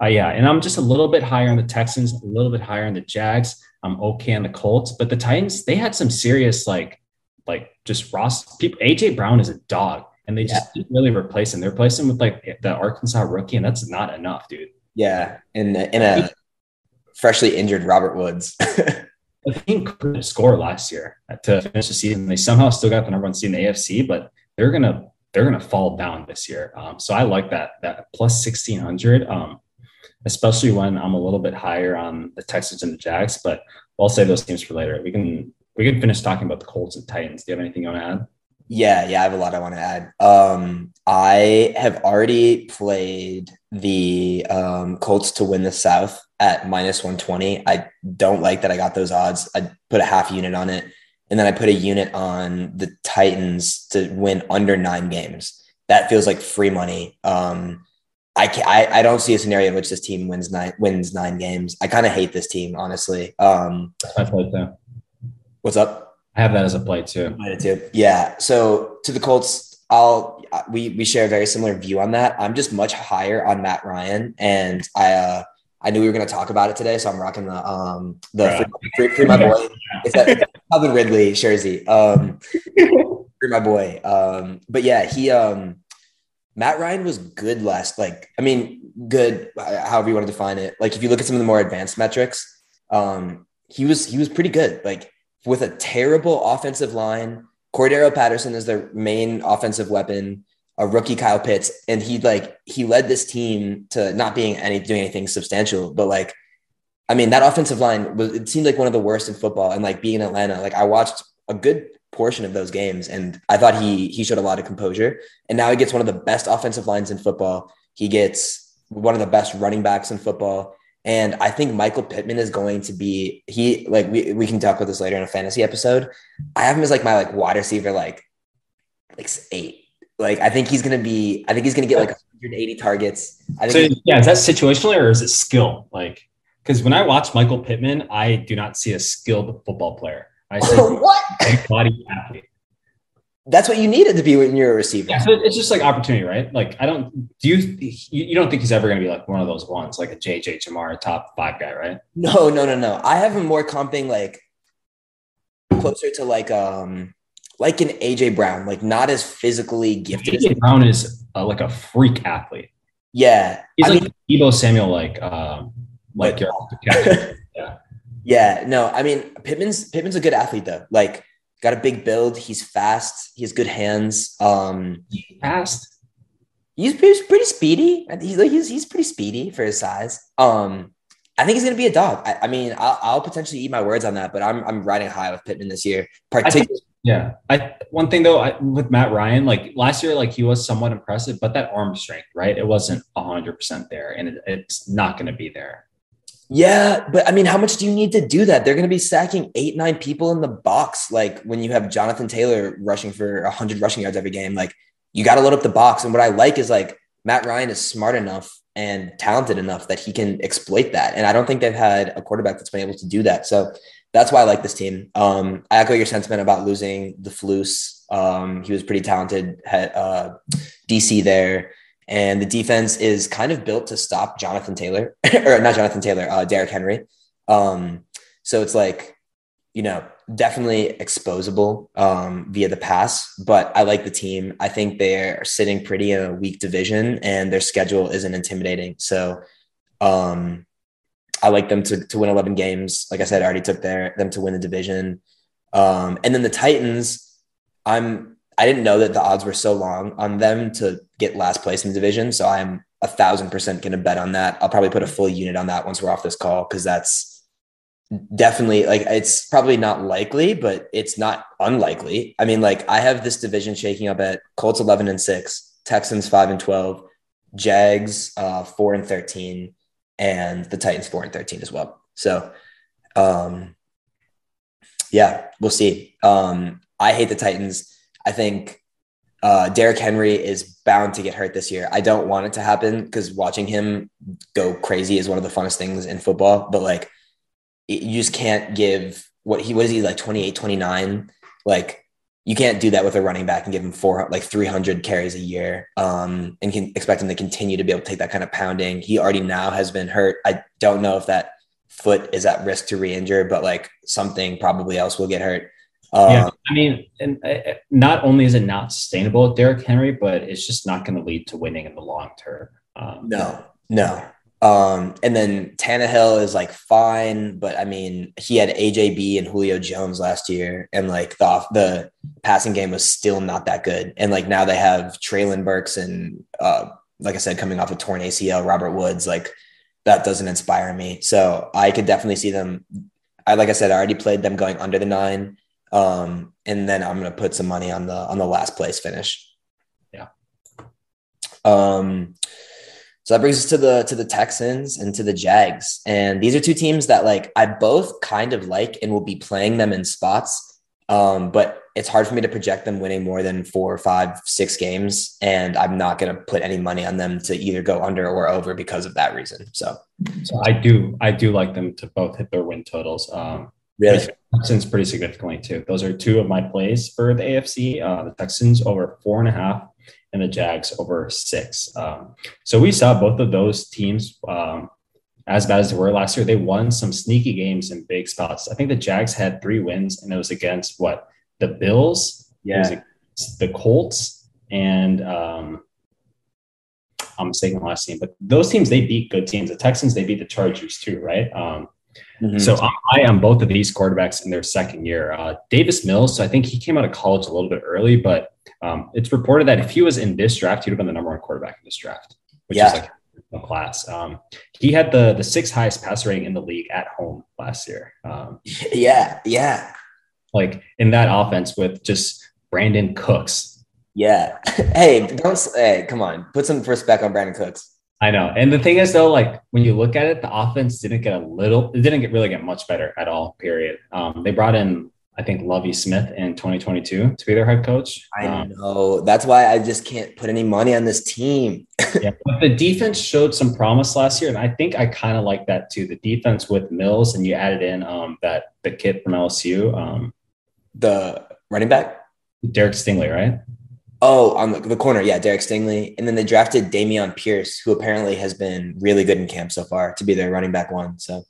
uh, yeah, and I'm just a little bit higher on the Texans, a little bit higher on the Jags. I'm okay on the Colts, but the Titans, they had some serious like, like just Ross. People, AJ Brown is a dog, and they just yeah. didn't really replace him. They replaced him with like the Arkansas rookie, and that's not enough, dude. Yeah, in in a freshly injured Robert Woods. I think couldn't score last year to finish the season. They somehow still got the number one seed in the AFC, but they're gonna they're gonna fall down this year. Um, so I like that that plus sixteen hundred. Um, especially when I'm a little bit higher on the Texans and the Jags. But I'll save those teams for later. We can we can finish talking about the Colts and Titans. Do you have anything you want to add? Yeah, yeah, I have a lot I want to add. Um, I have already played the um, Colts to win the South at minus 120. I don't like that I got those odds. I put a half unit on it. And then I put a unit on the Titans to win under nine games. That feels like free money. Um, I, I I don't see a scenario in which this team wins nine wins nine games. I kind of hate this team, honestly. Um, I play too. What's up? I have that as a play too. too. Yeah. So to the Colts, I'll we we share a very similar view on that. I'm just much higher on Matt Ryan, and I uh, I knew we were going to talk about it today, so I'm rocking the um the free, free, free, my boy. It's that Calvin Ridley jersey. Um, free my boy. Um, but yeah, he um Matt Ryan was good last. Like, I mean, good. However you want to define it. Like, if you look at some of the more advanced metrics, um, he was he was pretty good. Like with a terrible offensive line. Cordarrelle Patterson is their main offensive weapon a rookie Kyle Pitts, and he like he led this team to not being any doing anything substantial, but like I mean that offensive line was it seemed like one of the worst in football, and like being in Atlanta, like I watched a good portion of those games, and I thought he he showed a lot of composure, and now he gets one of the best offensive lines in football. He gets one of the best running backs in football. And I think Michael Pittman is going to be he like we, we can talk about this later in a fantasy episode. I have him as like my like wide receiver like like eight like I think he's gonna be. I think he's gonna get like 180 targets. I think. So, yeah, is that situationally or is it skill? Like, because when I watch Michael Pittman, I do not see a skilled football player. I see what body athlete. That's what you needed to be when you're a receiver. Yeah, so it's just like opportunity, right? Like I don't. Do you? You don't think he's ever going to be like one of those ones, like a JJ Ja'Marr, top five guy, right? No, no, no, no. I have him more comping like closer to like um like an AJ Brown, like not as physically gifted. AJ Brown is uh, like a freak athlete. Yeah, he's I like mean, Samuel, like um, like your yeah. No, I mean Pittman's Pittman's a good athlete though. Like, got a big build. He's fast. He has good hands. Um, fast. He's pretty, pretty speedy. He's like he's he's pretty speedy for his size. Um, I think he's going to be a dog. I, I mean, I'll, I'll, potentially eat my words on that, but I'm I'm riding high with Pittman this year. Particularly, yeah. I one thing though I, with Matt Ryan, like last year, like he was somewhat impressive, but that arm strength, right? It wasn't hundred percent there, and it, it's not going to be there. Yeah, but I mean, how much do you need to do that? They're going to be sacking eight, nine people in the box. Like when you have Jonathan Taylor rushing for 100 rushing yards every game, like you got to load up the box. And what I like is like Matt Ryan is smart enough and talented enough that he can exploit that. And I don't think they've had a quarterback that's been able to do that. So that's why I like this team. Um, I echo your sentiment about losing the Flus. Um, he was pretty talented, had uh, DC there. And the defense is kind of built to stop Jonathan Taylor, or not Jonathan Taylor, uh, Derrick Henry. Um, so it's like, you know, definitely exposable um, via the pass, but I like the team. I think they're sitting pretty in a weak division and their schedule isn't intimidating. So um, I like them to, to win 11 games. Like I said, I already took their, them to win the division. Um, and then the Titans, I'm, I didn't know that the odds were so long on them to get last place in the division. So I'm a thousand percent going to bet on that. I'll probably put a full unit on that once we're off this call. Cause that's definitely like, it's probably not likely, but it's not unlikely. I mean, like I have this division shaking up at Colts 11 and six, Texans five and 12, Jags uh, four and 13, and the Titans four and 13 as well. So, um, yeah, we'll see. Um, I hate the Titans. I think uh, Derrick Henry is bound to get hurt this year. I don't want it to happen because watching him go crazy is one of the funnest things in football. But like, you just can't give what he was he like 28, 29. Like, you can't do that with a running back and give him four like 300 carries a year um, and can expect him to continue to be able to take that kind of pounding. He already now has been hurt. I don't know if that foot is at risk to re-injure, but like something probably else will get hurt. Um, yeah, I mean, and uh, not only is it not sustainable, Derrick Henry, but it's just not going to lead to winning in the long term. Um, no, no. Um, and then Tannehill is like fine, but I mean, he had AJB and Julio Jones last year, and like the the passing game was still not that good. And like now they have Treylon Burks and uh, like I said, coming off a torn ACL, Robert Woods, like that doesn't inspire me. So I could definitely see them. I like I said, I already played them going under the nine. Um, and then I'm gonna put some money on the on the last place finish. Yeah. Um so that brings us to the to the Texans and to the Jags. And these are two teams that like I both kind of like and will be playing them in spots. Um, but it's hard for me to project them winning more than four, five, six games. And I'm not gonna put any money on them to either go under or over because of that reason. So so I do I do like them to both hit their win totals. Um really Texans pretty significantly too. Those are two of my plays for the AFC. Uh, the Texans over four and a half and the Jags over six. Um, so we saw both of those teams, um, as bad as they were last year, they won some sneaky games in big spots. I think the Jags had three wins, and it was against what the Bills, yeah, the Colts, and um, I'm mistaken the last team, but those teams they beat good teams. The Texans they beat the Chargers too, right? Um, mm-hmm. So I am both of these quarterbacks in their second year. Uh, Davis Mills, so I think he came out of college a little bit early, but um, it's reported that if he was in this draft, he'd have been the number one quarterback in this draft, which yeah. is like a class. Um, he had the the sixth highest passer rating in the league at home last year. Um, yeah, yeah. Like in that offense with just Brandin Cooks. Yeah. hey, don't hey, come on, put some respect on Brandin Cooks. I know. And the thing is though, like when you look at it, the offense didn't get a little, it didn't get really get much better at all, period. Um, they brought in I think Lovie Smith in 2022 to be their head coach. I um, know. That's why I just can't put any money on this team. yeah, but the defense showed some promise last year, and I think I kind of like that too. The defense with Mills, and you added in um, that the kid from LSU, um, the running back, Derek Stingley, right? Oh, on the, corner, yeah, Derek Stingley, and then they drafted Dameon Pierce, who apparently has been really good in camp so far to be their running back one. So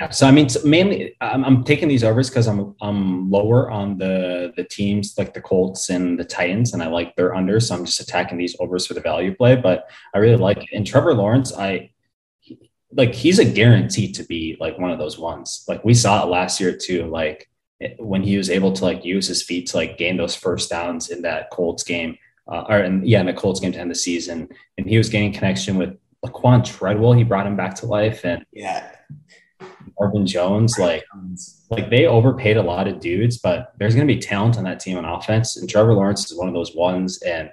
yeah. So I mean, mainly I'm, I'm taking these overs because I'm I'm lower on the the teams like the Colts and the Titans, and I like their under. So I'm just attacking these overs for the value play. But I really like it. And Trevor Lawrence, I like he's a guarantee to be like one of those ones. Like we saw it last year too. Like when he was able to like use his feet to like gain those first downs in that Colts game, uh, or in, yeah, in the Colts game to end the season, and he was gaining connection with Laquon Treadwell. He brought him back to life, and yeah Marvin Jones, like like they overpaid a lot of dudes, but there's going to be talent on that team on offense, and Trevor Lawrence is one of those ones. And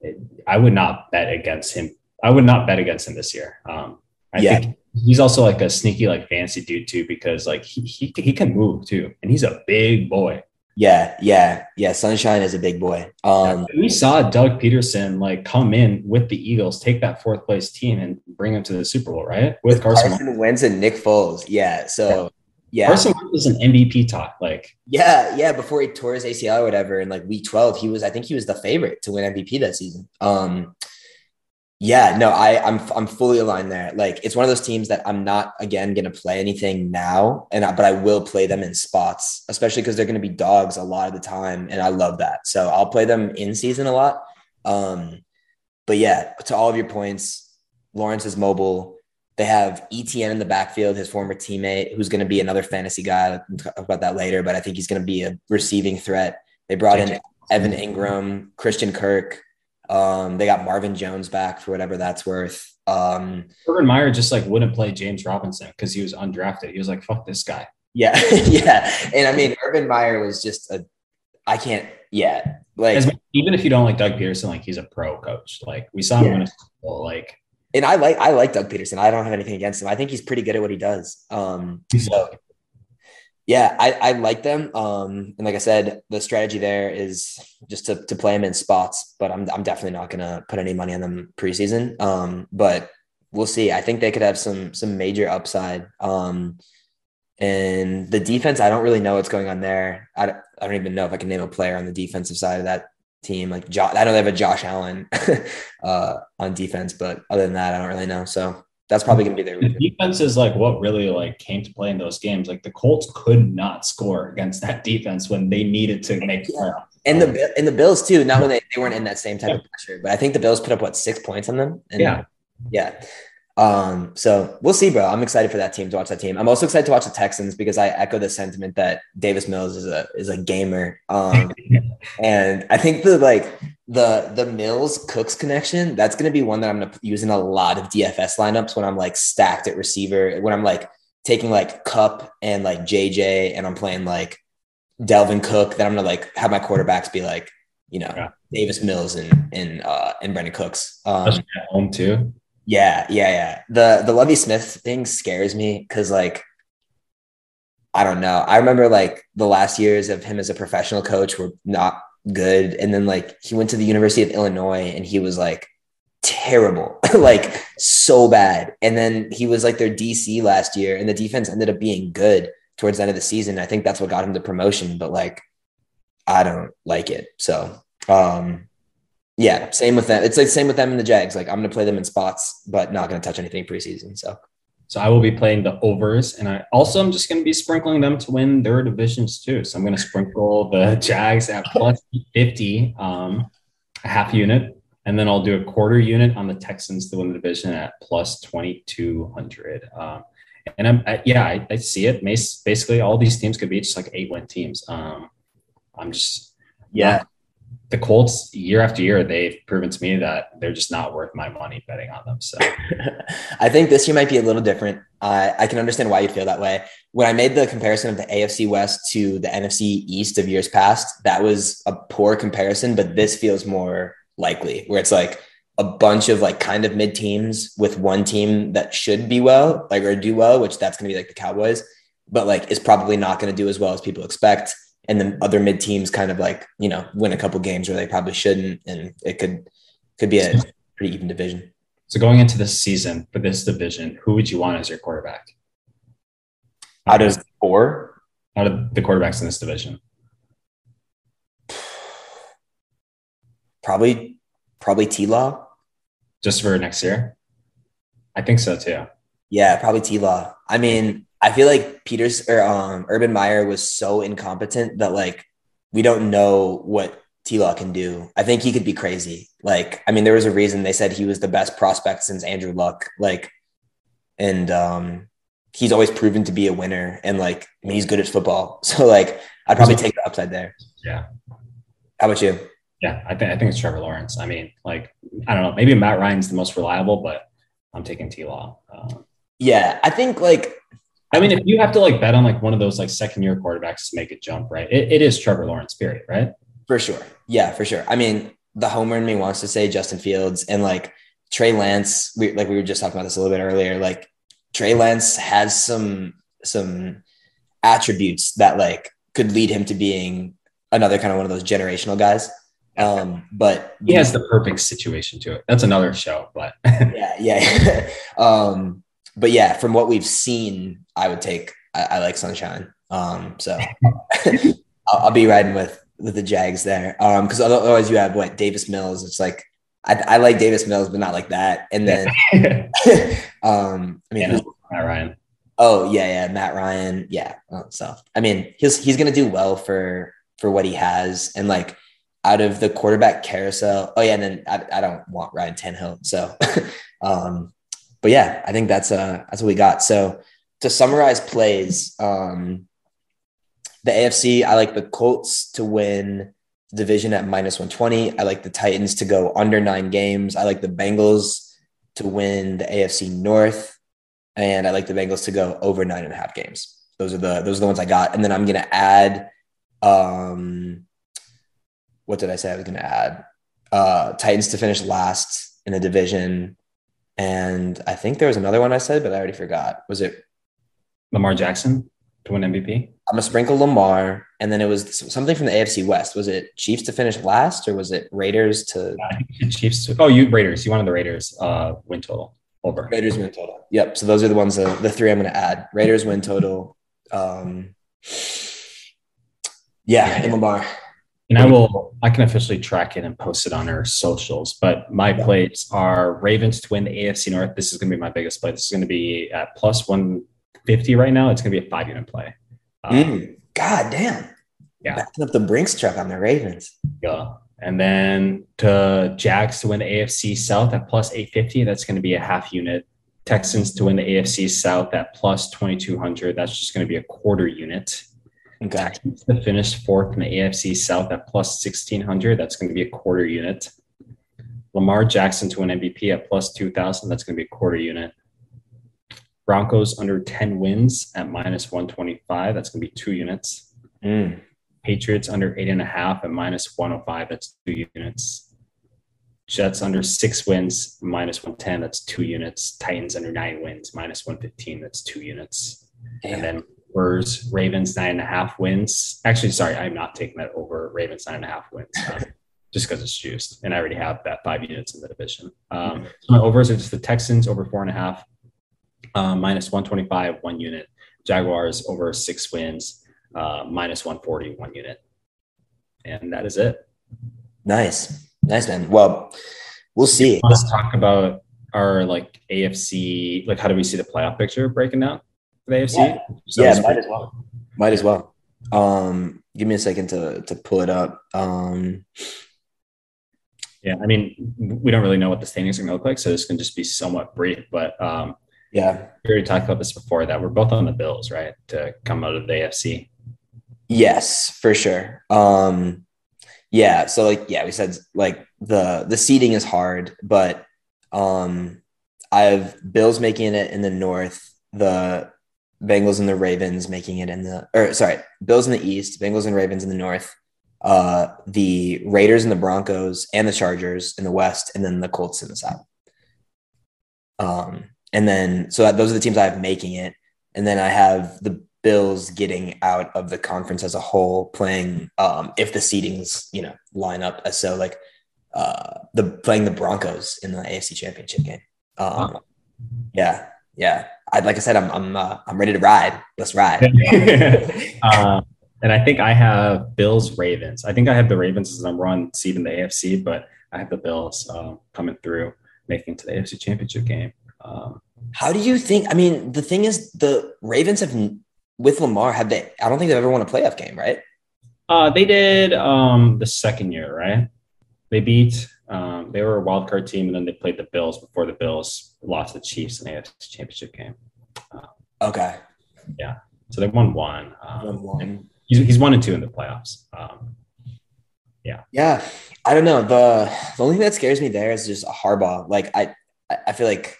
it, I would not bet against him. I would not bet against him this year. Um, I yeah. think he's also like a sneaky, like fancy dude too, because like he, he he can move too, and he's a big boy. Yeah, yeah, yeah. Sunshine is a big boy. Um, we saw Doug Pederson like come in with the Eagles, take that fourth place team, and bring them to the Super Bowl, right? With, with Carson, Carson Wentz and Nick Foles. Yeah. So yeah, Carson Wentz was an MVP talk. Like yeah, yeah. Before he tore his ACL or whatever, in like week twelve, he was. I think he was the favorite to win MVP that season. Um, yeah, no, I, I'm I'm fully aligned there. Like it's one of those teams that I'm not again gonna play anything now, and I, but I will play them in spots, especially because they're gonna be dogs a lot of the time, and I love that. So I'll play them in season a lot. Um, but yeah, to all of your points, Lawrence is mobile. They have ETN in the backfield, his former teammate, who's going to be another fantasy guy. I'll talk about that later, but I think he's going to be a receiving threat. They brought in Evan Engram, Christian Kirk, um, they got Marvin Jones back for whatever that's worth. Um, Urban Meyer just like wouldn't play James Robinson because he was undrafted. He was like, "Fuck this guy." Yeah, yeah, and I mean, Urban Meyer was just a. I can't. Yeah, like As, even if you don't like Doug Pederson, like he's a pro coach. Like we saw him yeah. win a Bowl, like. And I like I like Doug Pederson. I don't have anything against him. I think he's pretty good at what he does. Um, so yeah, I, I like them. Um, and like I said, the strategy there is just to, to play them in spots, but I'm, I'm definitely not going to put any money on them preseason. Um, but we'll see. I think they could have some, some major upside. Um, and the defense, I don't really know what's going on there. I, I don't even know if I can name a player on the defensive side of that team. Like I know they have a Josh Allen uh, on defense, but other than that, I don't really know. So that's probably going to be their the defense is like what really like came to play in those games. Like the Colts could not score against that defense when they needed to make yeah. And the and the Bills too. Not when they, they weren't in that same type yeah. of pressure, but I think the Bills put up what six points on them. And, yeah, yeah. Um, so we'll see, bro. I'm excited for that team to watch that team. I'm also excited to watch the Texans because I echo the sentiment that Davis Mills is a is a gamer. Um, and I think the like the the Mills Cooks connection that's going to be one that I'm going to use in a lot of DFS lineups when I'm like stacked at receiver. When I'm like taking like Kupp and like JJ, and I'm playing like Dalvin Cook. Then I'm gonna like have my quarterbacks be like you know yeah. Davis Mills and and uh, and Brandin Cooks. Um, at home too. Yeah, yeah, yeah. The the Lovie Smith thing scares me because like I don't know. I remember like the last years of him as a professional coach were not good. And then like he went to the University of Illinois and he was like terrible, like so bad. And then he was like their DC last year and the defense ended up being good towards the end of the season. I think that's what got him the promotion, but like I don't like it. So um yeah, same with them. It's like same with them and the Jags. Like I'm gonna play them in spots, but not gonna touch anything preseason. So so I will be playing the overs, and I also I'm just going to be sprinkling them to win their divisions too. So I'm going to sprinkle the Jags at plus 50, um, a half unit, and then I'll do a quarter unit on the Texans to win the division at plus 2200. Um, and I'm I, yeah, I, I, see it. Basically, all these teams could be just like eight win teams. Um, I'm just yeah the Colts year after year, they've proven to me that they're just not worth my money betting on them. So I think this year might be a little different. Uh, I can understand why you feel that way. When I made the comparison of the AFC West to the NFC East of years past, that was a poor comparison, but this feels more likely where it's like a bunch of like kind of mid teams with one team that should be well, like or do well, which that's going to be like the Cowboys, but like is probably not going to do as well as people expect and the other mid teams kind of like you know win a couple games where they probably shouldn't, and it could could be a pretty even division. So going into this season for this division, who would you want as your quarterback? Out of four, out of the quarterbacks in this division, probably probably T Law. Just for next year, I think so too. Yeah, probably T Law. I mean, I feel like Peters or um, Urban Meyer was so incompetent that like we don't know what T Law can do. I think he could be crazy. Like, I mean, there was a reason they said he was the best prospect since Andrew Luck. Like, and um, he's always proven to be a winner. And like, I mean, he's good at football. So like, I'd probably take the upside there. Yeah. How about you? Yeah, I think I think it's Trevor Lawrence. I mean, like, I don't know, maybe Matt Ryan's the most reliable, but I'm taking T Law. Uh, yeah, I think like I mean, if you have to like bet on like one of those like second year quarterbacks to make a jump, right? It, it is Trevor Lawrence, period, right? For sure. Yeah, for sure. I mean, the homer in me wants to say Justin Fields and like Trey Lance. We, like we were just talking about this a little bit earlier. Like Trey Lance has some some attributes that like could lead him to being another kind of one of those generational guys. Um, but he has the perfect situation to it. That's another show, but yeah, yeah. um, but yeah, from what we've seen, I would take. I, I like Sunshine. Um, so I'll, I'll, be riding with with the Jags there. Um, because otherwise you have what Davis Mills. It's like I, I like Davis Mills, but not like that. And then, um, I mean, yeah, Matt Ryan. Oh yeah, yeah, Matt Ryan. Yeah. Oh, so I mean, he's he's gonna do well for for what he has, and like out of the quarterback carousel. Oh yeah, and then I, I don't want Ryan Tannehill. So, um, but yeah, I think that's uh that's what we got. So to summarize plays, um, the AFC, I like the Colts to win the division at minus 120. I like the Titans to go under nine games. I like the Bengals to win the AFC North, and I like the Bengals to go over nine and a half games. Those are the those are the ones I got. And then I'm gonna add um what did I say I was gonna add? Uh Titans to finish last in the division and I think there was another one I said, but I already forgot. Was it Lamar Jackson to win MVP? I'm a sprinkle Lamar, and then it was something from the AFC West. Was it Chiefs to finish last, or was it Raiders to? I think Chiefs. To, oh, you Raiders. You wanted the Raiders uh, win total over. Raiders win total. Yep. So those are the ones. Uh, the three I'm going to add. Raiders win total. Um, Yeah, in Lamar. And I will, I can officially track it and post it on our socials. But my yeah. plays are Ravens to win the AFC North. This is going to be my biggest play. This is going to be at plus 150 right now. It's going to be a five unit play. Um, mm, God damn. Yeah. Backing up the Brinks truck on the Ravens. Yeah. And then to Jags to win the AFC South at plus 850. That's going to be a half unit. Texans to win the AFC South at plus 2200. That's just going to be a quarter unit. Okay. To finish fourth in the AFC South at plus 1600. That's going to be a quarter unit. Lamar Jackson to win MVP at plus 2000. That's going to be a quarter unit. Broncos under 10 wins at minus 125. That's going to be two units. Mm. Patriots under eight and a half at minus 105. That's two units. Jets under six wins, minus 110. That's two units. Titans under nine wins, minus 115. That's two units. Damn. And then Spurs, Ravens nine and a half wins. Actually, sorry, I'm not taking that over Ravens nine and a half wins. Um, just because it's juiced, and I already have that five units in the division. Um, so my overs are just the Texans over four and a half, uh, minus 125, one unit. Jaguars over six wins, uh, minus 140, one unit. And that is it. Nice. Nice, man. Well, we'll see. Let's talk about our like AFC, like how do we see the playoff picture breaking down for AFC? Yeah, yeah might as well. Might as well. Um, give me a second to to pull it up. Um, yeah, I mean, we don't really know what the standings are going to look like, so this can just be somewhat brief. But um, yeah, we already talked about this before that we're both on the Bills, right, to come out of the AFC. Yes, for sure. Um, yeah, so like yeah, we said like the the seating is hard, but um, I have Bills making it in the North, the Bengals and the Ravens making it in the or sorry, Bills in the East, Bengals and Ravens in the North, uh, the Raiders and the Broncos and the Chargers in the West, and then the Colts in the South. Um, and then so those are the teams I have making it, and then I have the Bills getting out of the conference as a whole, playing um, if the seedings you know line up as so like uh, the playing the Broncos in the AFC Championship game. Um, yeah, yeah. I like I said, I'm I'm uh, I'm ready to ride. Let's ride. uh, and I think I have Bills Ravens. I think I have the Ravens as number one seed in the AFC, but I have the Bills uh, coming through, making to the AFC Championship game. Um, How do you think? I mean, the thing is, the Ravens have with Lamar have they? I don't think they've ever won a playoff game, right? Uh, they did um, the second year, right? They beat. Um, they were a wild card team, and then they played the Bills before the Bills lost the Chiefs in the AFC Championship game. Uh, okay. Yeah. So they won one. Um, won one. He's, he's one and two in the playoffs. Um, yeah. Yeah. I don't know. The the only thing that scares me there is just a Harbaugh. Like I I feel like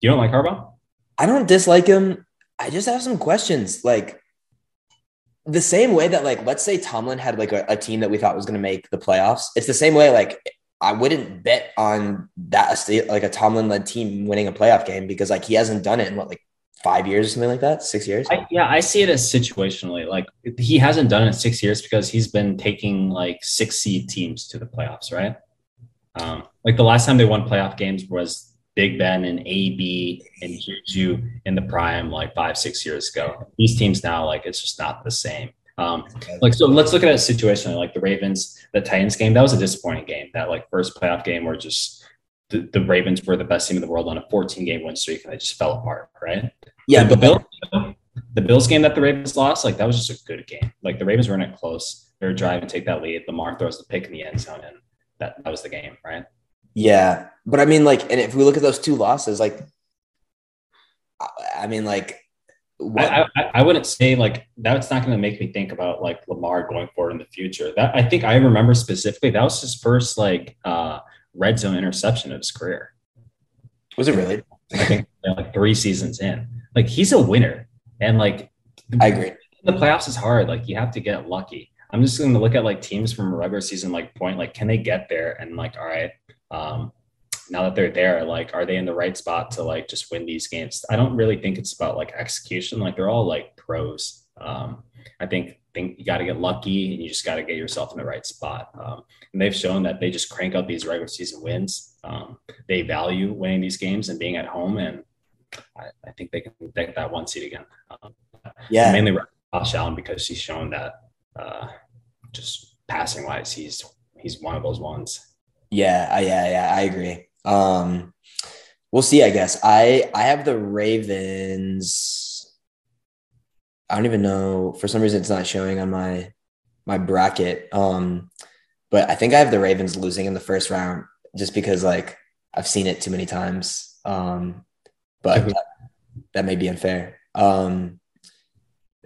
you don't like Harbaugh? I don't dislike him. I just have some questions. Like the same way that, like, let's say Tomlin had like a, a team that we thought was going to make the playoffs. It's the same way, like, I wouldn't bet on that like a Tomlin led team winning a playoff game because like he hasn't done it in what like five years or something like that, six years. I, yeah, I see it as situationally. Like he hasn't done it in six years because he's been taking like six seed teams to the playoffs, right? Um, like the last time they won playoff games was Big Ben and AB and Juju in the prime like five, six years ago. These teams now, like it's just not the same. Um, like so, let's look at a situation like the Ravens, the Titans game. That was a disappointing game. That like first playoff game where just the, the Ravens were the best team in the world on a 14 game win streak and they just fell apart, right? Yeah, the, Bills, the Bills game that the Ravens lost, like that was just a good game. Like the Ravens were in it close. They were driving to take that lead. Lamar throws the pick in the end zone, and that, that was the game, right? Yeah, but I mean, like, and if we look at those two losses, like, I mean, like, I, I, I, wouldn't say like that's not going to make me think about like Lamar going forward in the future. That I think I remember specifically that was his first like uh, red zone interception of his career. Was it really? I think like three seasons in. Like he's a winner, and like I agree. The playoffs is hard. Like you have to get lucky. I'm just going to look at like teams from a regular season like point. Like can they get there? And like all right, um, now that they're there, like, are they in the right spot to like just win these games? I don't really think it's about like execution. Like they're all like pros. Um, I think think you got to get lucky and you just got to get yourself in the right spot. Um, and they've shown that they just crank out these regular season wins. Um, they value winning these games and being at home, and I, I think they can get that one seat again. Um, yeah, mainly Josh Allen because she's shown that uh, just passing wise, he's he's one of those ones. Yeah, yeah, yeah, I agree. Um, we'll see. I guess I I have the Ravens. I don't even know. For some reason, it's not showing on my my bracket. Um, but I think I have the Ravens losing in the first round just because like I've seen it too many times. Um, but that, that may be unfair. Um,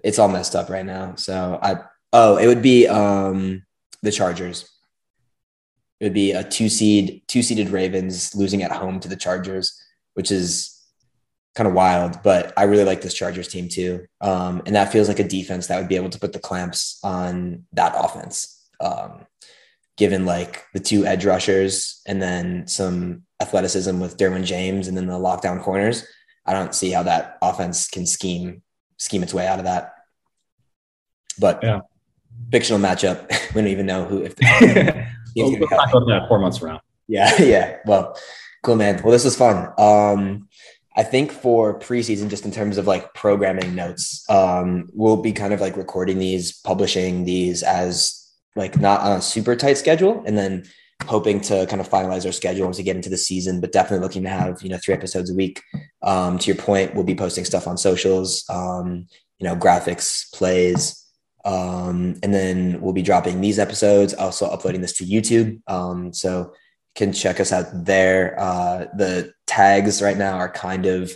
it's all messed up right now. So I oh, it would be um the Chargers. It would be a two seed, two seeded Ravens losing at home to the Chargers, which is kind of wild. But I really like this Chargers team too, um, and that feels like a defense that would be able to put the clamps on that offense. Um, given like the two edge rushers and then some athleticism with Derwin James and then the lockdown corners, I don't see how that offense can scheme scheme its way out of that. But yeah, fictional matchup. we don't even know who if the we'll, talk about that four months from now. Yeah, yeah. Well, cool, man. Well, this was fun. Um, I think for preseason, just in terms of like programming notes, um, we'll be kind of like recording these, publishing these as like not on a super tight schedule, and then hoping to kind of finalize our schedule once we get into the season. But definitely looking to have you know three episodes a week. Um, to your point, we'll be posting stuff on socials, um, you know, graphics, plays, um, and then we'll be dropping these episodes, also uploading this to YouTube. Um, so you can check us out there. Uh, the tags right now are kind of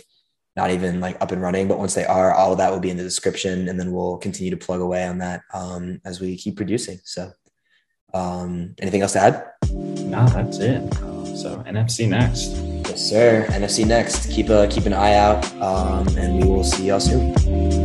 not even like up and running, but once they are, all of that will be in the description, and then we'll continue to plug away on that um, as we keep producing. So, um, anything else to add? No, that's it. So NFC next. Yes, sir. NFC next. Keep a keep an eye out, um, and we will see y'all soon.